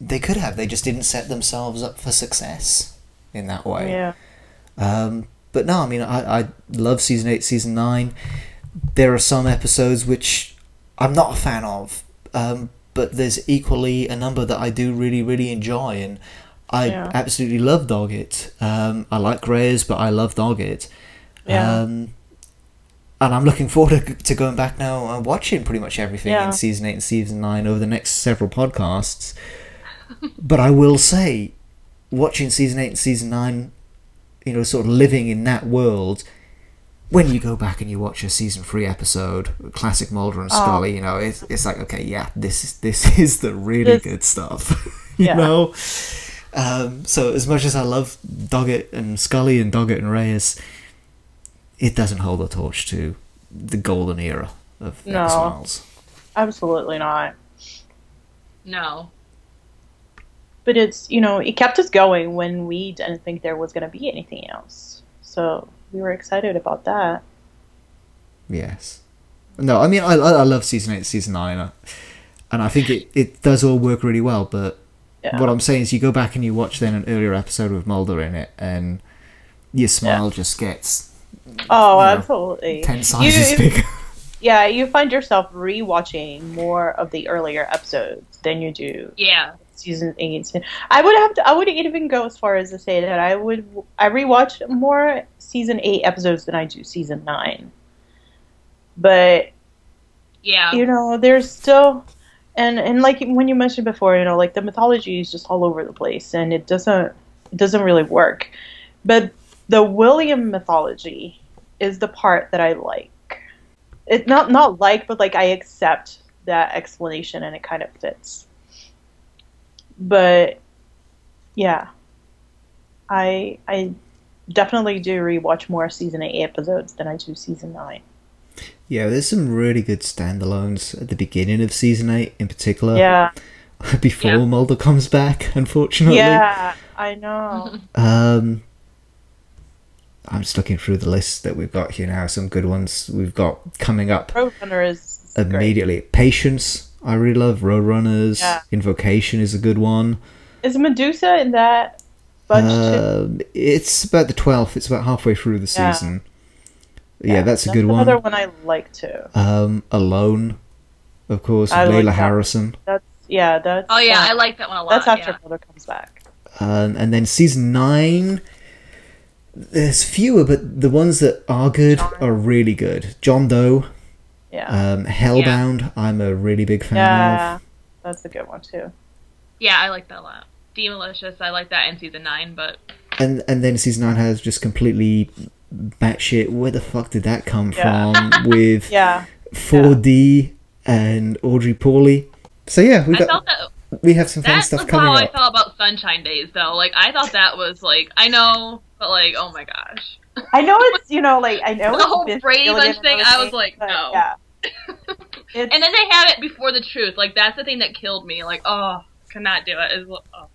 they could have. They just didn't set themselves up for success in that way. Yeah. Um, but no, I mean, I, I love season 8, season 9. There are some episodes which I'm not a fan of, um, but there's equally a number that I do really, really enjoy. And I Yeah. absolutely love Doggett. Um, I like Reyes, but I love Doggett. Yeah. Um, and I'm looking forward to, to going back now and watching pretty much everything Yeah. in season 8 and season 9 over the next several podcasts. but I will say, watching season 8 and season 9, you know, sort of living in that world, when you go back and you watch a season 3 episode, classic Mulder and Oh. Scully, you know, it's, it's like, okay, yeah, this is, this is the really This- good stuff. you Yeah. know? Um, so as much as I love Doggett and Scully and Doggett and Reyes, it doesn't hold a torch to the golden era of No. X Files. Absolutely not. No. But it's you know it kept us going when we didn't think there was going to be anything else. So we were excited about that. Yes. No, I mean I, I I love season eight, season nine, uh, and I think it, it does all work really well. But Yeah. what I'm saying is, you go back and you watch then an earlier episode with Mulder in it, and your smile just gets Oh, you know, absolutely. ten sizes You- bigger. Yeah, you find yourself rewatching more of the earlier episodes than you do Yeah. season eight. I would have to. I would even go as far as to say that I would. I rewatch more season eight episodes than I do season nine. But Yeah. you know, there's still, and and like when you mentioned before, you know, like the mythology is just all over the place, and it doesn't it doesn't really work. But the William mythology is the part that I like. It's not not like, but like I accept that explanation, and it kind of fits. But yeah, I I definitely do rewatch more season eight episodes than I do season nine. Yeah, there's some really good standalones at the beginning of season eight, in particular. Yeah. before Yeah. Mulder comes back, unfortunately. Yeah, I know. Um, I'm just looking through the list that we've got here now. Some good ones we've got coming up Roadrunner is great. immediately. Patience, I really love. Roadrunners. Yeah. Invocation is a good one. Is Medusa in that bunch too? Um, it's about the 12th. It's about halfway through the Yeah. season. Yeah, that's a good Another one. Another one I like too. Um, Alone, of course, I Leyla like that. Harrison. That's yeah. That's Oh yeah, uh, I like that one a lot. that's after yeah. Mulder comes back. Um, and then season nine, there's fewer, but the ones that are good are really good. John Doe, Yeah, um, Hellbound, I'm a really big fan yeah, of. that's a good one too. Yeah, I like that a lot. Daemonicus, I like that in season nine, but And and then season nine has just completely batshit. Where the fuck did that come Yeah. from? With Yeah, 4D and Audrey Pauley. So yeah, we I got felt that we have some fun that stuff was coming how I up. felt about Sunshine Days though. Like I thought that was like I know, but like oh my gosh. I know it's you know like I know The whole Vince Brady Bunch thing, I was everything, like, no. Yeah, it's, And then they have it before the truth. Like that's the thing that killed me. Like oh, cannot do it. Is oh.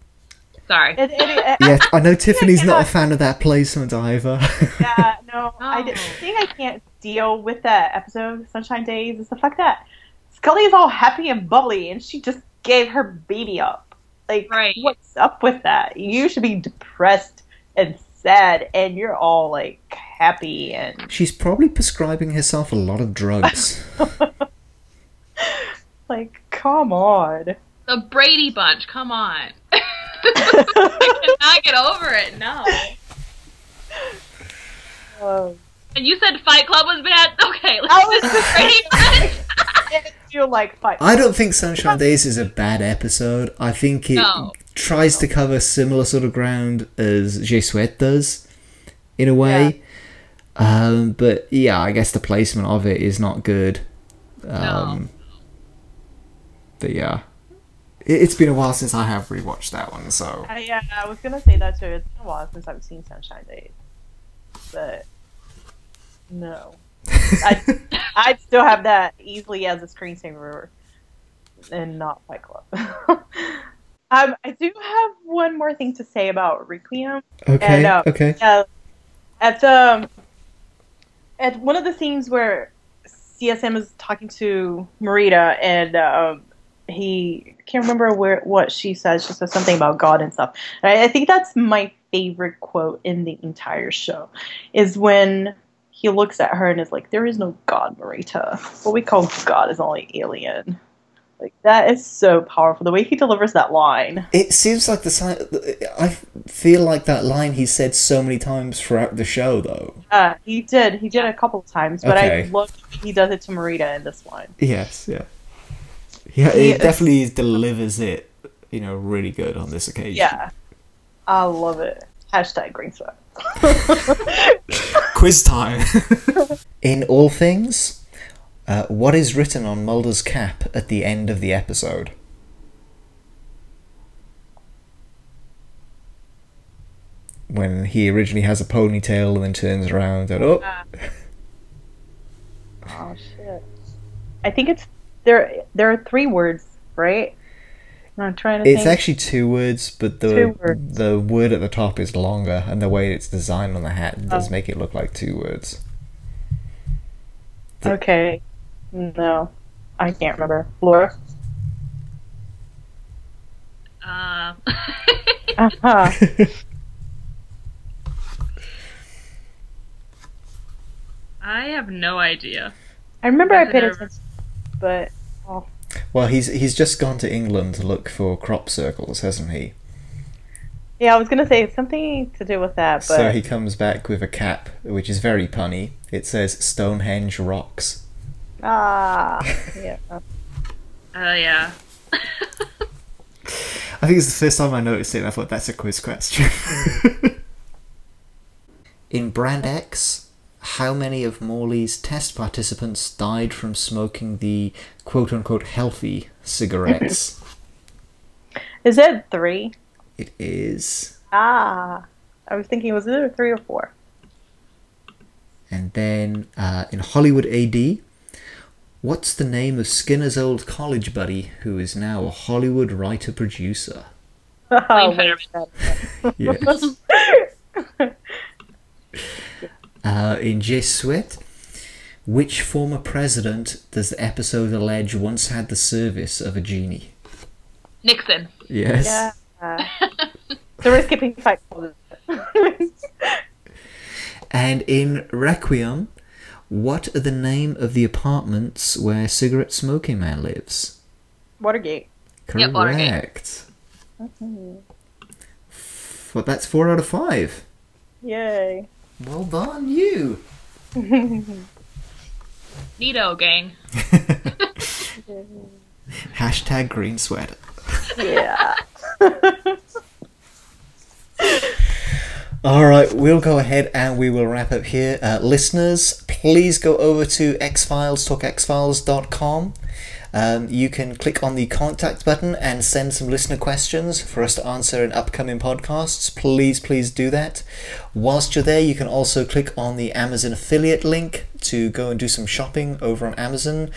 sorry. it, it, it, Yeah, I know Tiffany's not a fan of that placement either. yeah, no, I did, No. the thing I can't deal with that episode Sunshine Days is the fact that Scully is all happy and bubbly, and she just gave her baby up. Like, Right. what's up with that? You should be depressed and sad, and you're all like happy and She's probably prescribing herself a lot of drugs. like, come on. The Brady Bunch. Come on. I cannot get over it. No. Oh. And you said Fight Club was bad. Okay, let's I was just just Brady Bunch. I feel like fight. I don't think Sunshine Days is a bad episode. I think it No. tries to cover similar sort of ground as Je Souhaite does, in a way. Um, but yeah, I guess the placement of it is not good. Um, But yeah, it, it's been a while since I have rewatched that one, so I, yeah, I was gonna say that too. It's been a while since I've seen Sunshine Days, but no, I I'd still have that easily as a screensaver, and not Fight Club. um, I do have one more thing to say about Requiem. okay, no. okay. Yeah, at the at one of the scenes where CSM is talking to Marita and um, he can't remember where what she says. She says something about God and stuff. And I, I think that's my favorite quote in the entire show. Is when he looks at her and is like, "There is no God, Marita. What we call God is only alien." Like that is so powerful. The way he delivers that line. It seems like the I feel like that line he said so many times throughout the show, though. Uh, he did. He did a couple times, but Okay. I love he does it to Marita in this one. Yes, yeah, yeah. He- It definitely delivers it, you know, really good on this occasion. Yeah, I love it. Hashtag green sweat. Quiz time. In all things, uh, what is written on Mulder's cap at the end of the episode? When he originally has a ponytail and then turns around and oh, Oh shit! I think it's there. There are three words, right? I'm trying to it's think. actually two words, but the words. the word at the top is longer, and the way it's designed on the hat does Oh. make it look like two words. okay. No, I can't remember. Laura. Uh, Uh-huh. I have no idea. I remember I paid attention, but Well, he's he's just gone to England to look for crop circles, hasn't he? yeah, I was gonna say something to do with that, but So he comes back with a cap, which is very punny. It says Stonehenge rocks. ah, yeah. Uh, yeah. I think it's the first time I noticed it. and I thought that's a quiz question. In Brand X, how many of Morley's test participants died from smoking the quote unquote healthy cigarettes? Is it three? it is. Ah, I was thinking was it three or four? And then uh, in Hollywood AD, what's the name of Skinner's old college buddy who is now a Hollywood writer producer? Oh, Yes. uh, in Je Souhaite, which former president does the episode allege once had the service of a genie? Nixon. Yes. yeah. so we're skipping five. And in Requiem, what are the name of the apartments where Cigarette Smoking Man lives? Watergate. Yep, Watergate. Correct. But that's four out of five. Yay. Well done, you. Neato gang. Hashtag green sweater. Yeah. All right, we'll go ahead and we will wrap up here. Uh, listeners, please go over to xfiles, talkxfiles.com. Um, you can click on the contact button and send some listener questions for us to answer in upcoming podcasts. Please, please do that. Whilst you're there, you can also click on the Amazon affiliate link to go and do some shopping over on Amazon.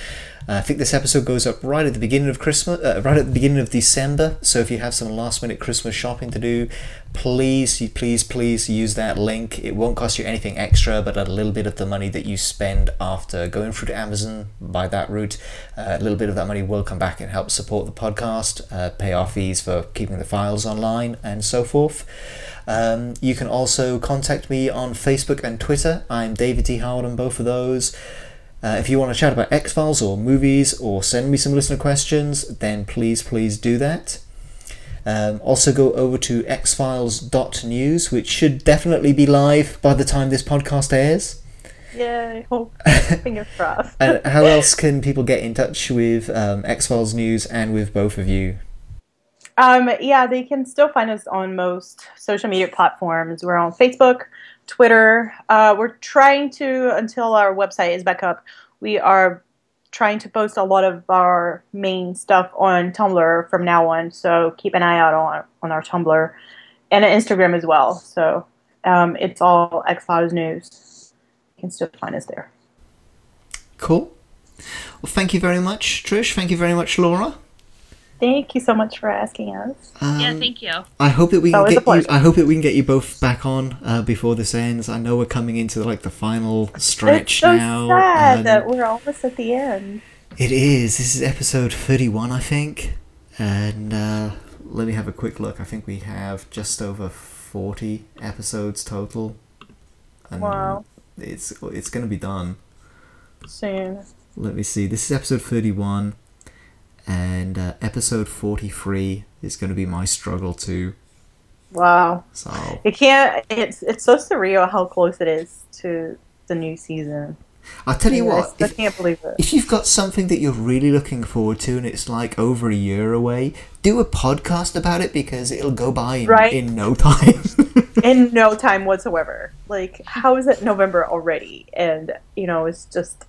Uh, I think this episode goes up right at the beginning of Christmas, uh, right at the beginning of December. So if you have some last minute Christmas shopping to do, please, please, please use that link. It won't cost you anything extra, but a little bit of the money that you spend after going through to Amazon by that route, uh, a little bit of that money will come back and help support the podcast, uh, pay our fees for keeping the files online, and so forth. Um, you can also contact me on Facebook and Twitter. I'm David T. Howard on both of those. Uh, if you want to chat about X Files or movies or send me some listener questions, then please, please do that. Um, also, go over to xfiles.news, which should definitely be live by the time this podcast airs. Yay. Hope. Fingers crossed. And how else can people get in touch with um, X Files News and with both of you? Um, yeah, they can still find us on most social media platforms. We're on Facebook, Twitter. Uh, we're trying to, until our website is back up, we are trying to post a lot of our main stuff on Tumblr from now on. So keep an eye out on, on our Tumblr and Instagram as well. So um, it's all X Files News. You can still find us there. Cool. Well, thank you very much, Trish. Thank you very much, Laura. Thank you so much for asking us. Um, yeah, thank you. I hope that we can Always a get you. pleasure. I hope that we can get you both back on uh, before this ends. I know we're coming into like the final stretch it's so now. sad and that we're almost at the end. It is. This is episode thirty-one, I think. And uh, let me have a quick look. I think we have just over forty episodes total. And Wow. It's it's going to be done. Soon. Let me see. This is episode 31, and uh, episode 43 is going to be my struggle too. Wow. So It can't. It's it's so surreal how close it is to the new season. I'll tell you what, I If, can't believe it. if you've got something that you're really looking forward to, and it's like over a year away, do a podcast about it because it'll go by in, Right. in no time. in no time whatsoever. Like, how is it November already? And you know, it's just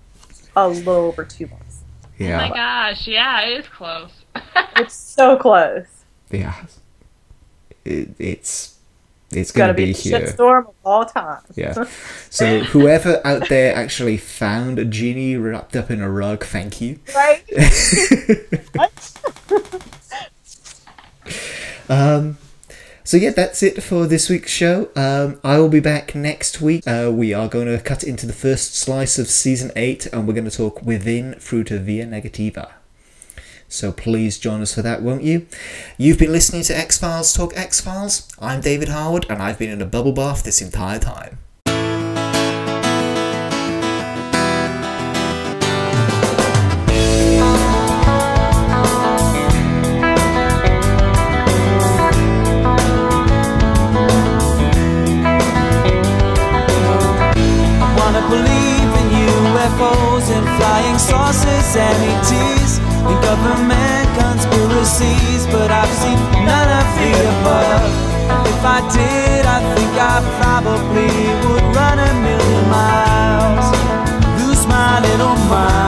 a little over two months. Oh my gosh, yeah, it is close. It's so close. yeah. It, it's it's It's going gonna be be a here. shitstorm of all time. Yeah. So whoever out there actually found a genie wrapped up in a rug, thank you. right? Um, so yeah, that's it for this week's show. Um, I will be back next week. Uh, we are going to cut into the first slice of season eight, and we're going to talk within Fruta Via Negativa. So please join us for that, won't you? You've been listening to X Files Talk X Files. I'm David Harwood, and I've been in a bubble bath this entire time. UFOs and flying saucers and ETs and government conspiracies, but I've seen none of the above. If I did, I think I probably would run a million miles, lose my little mind.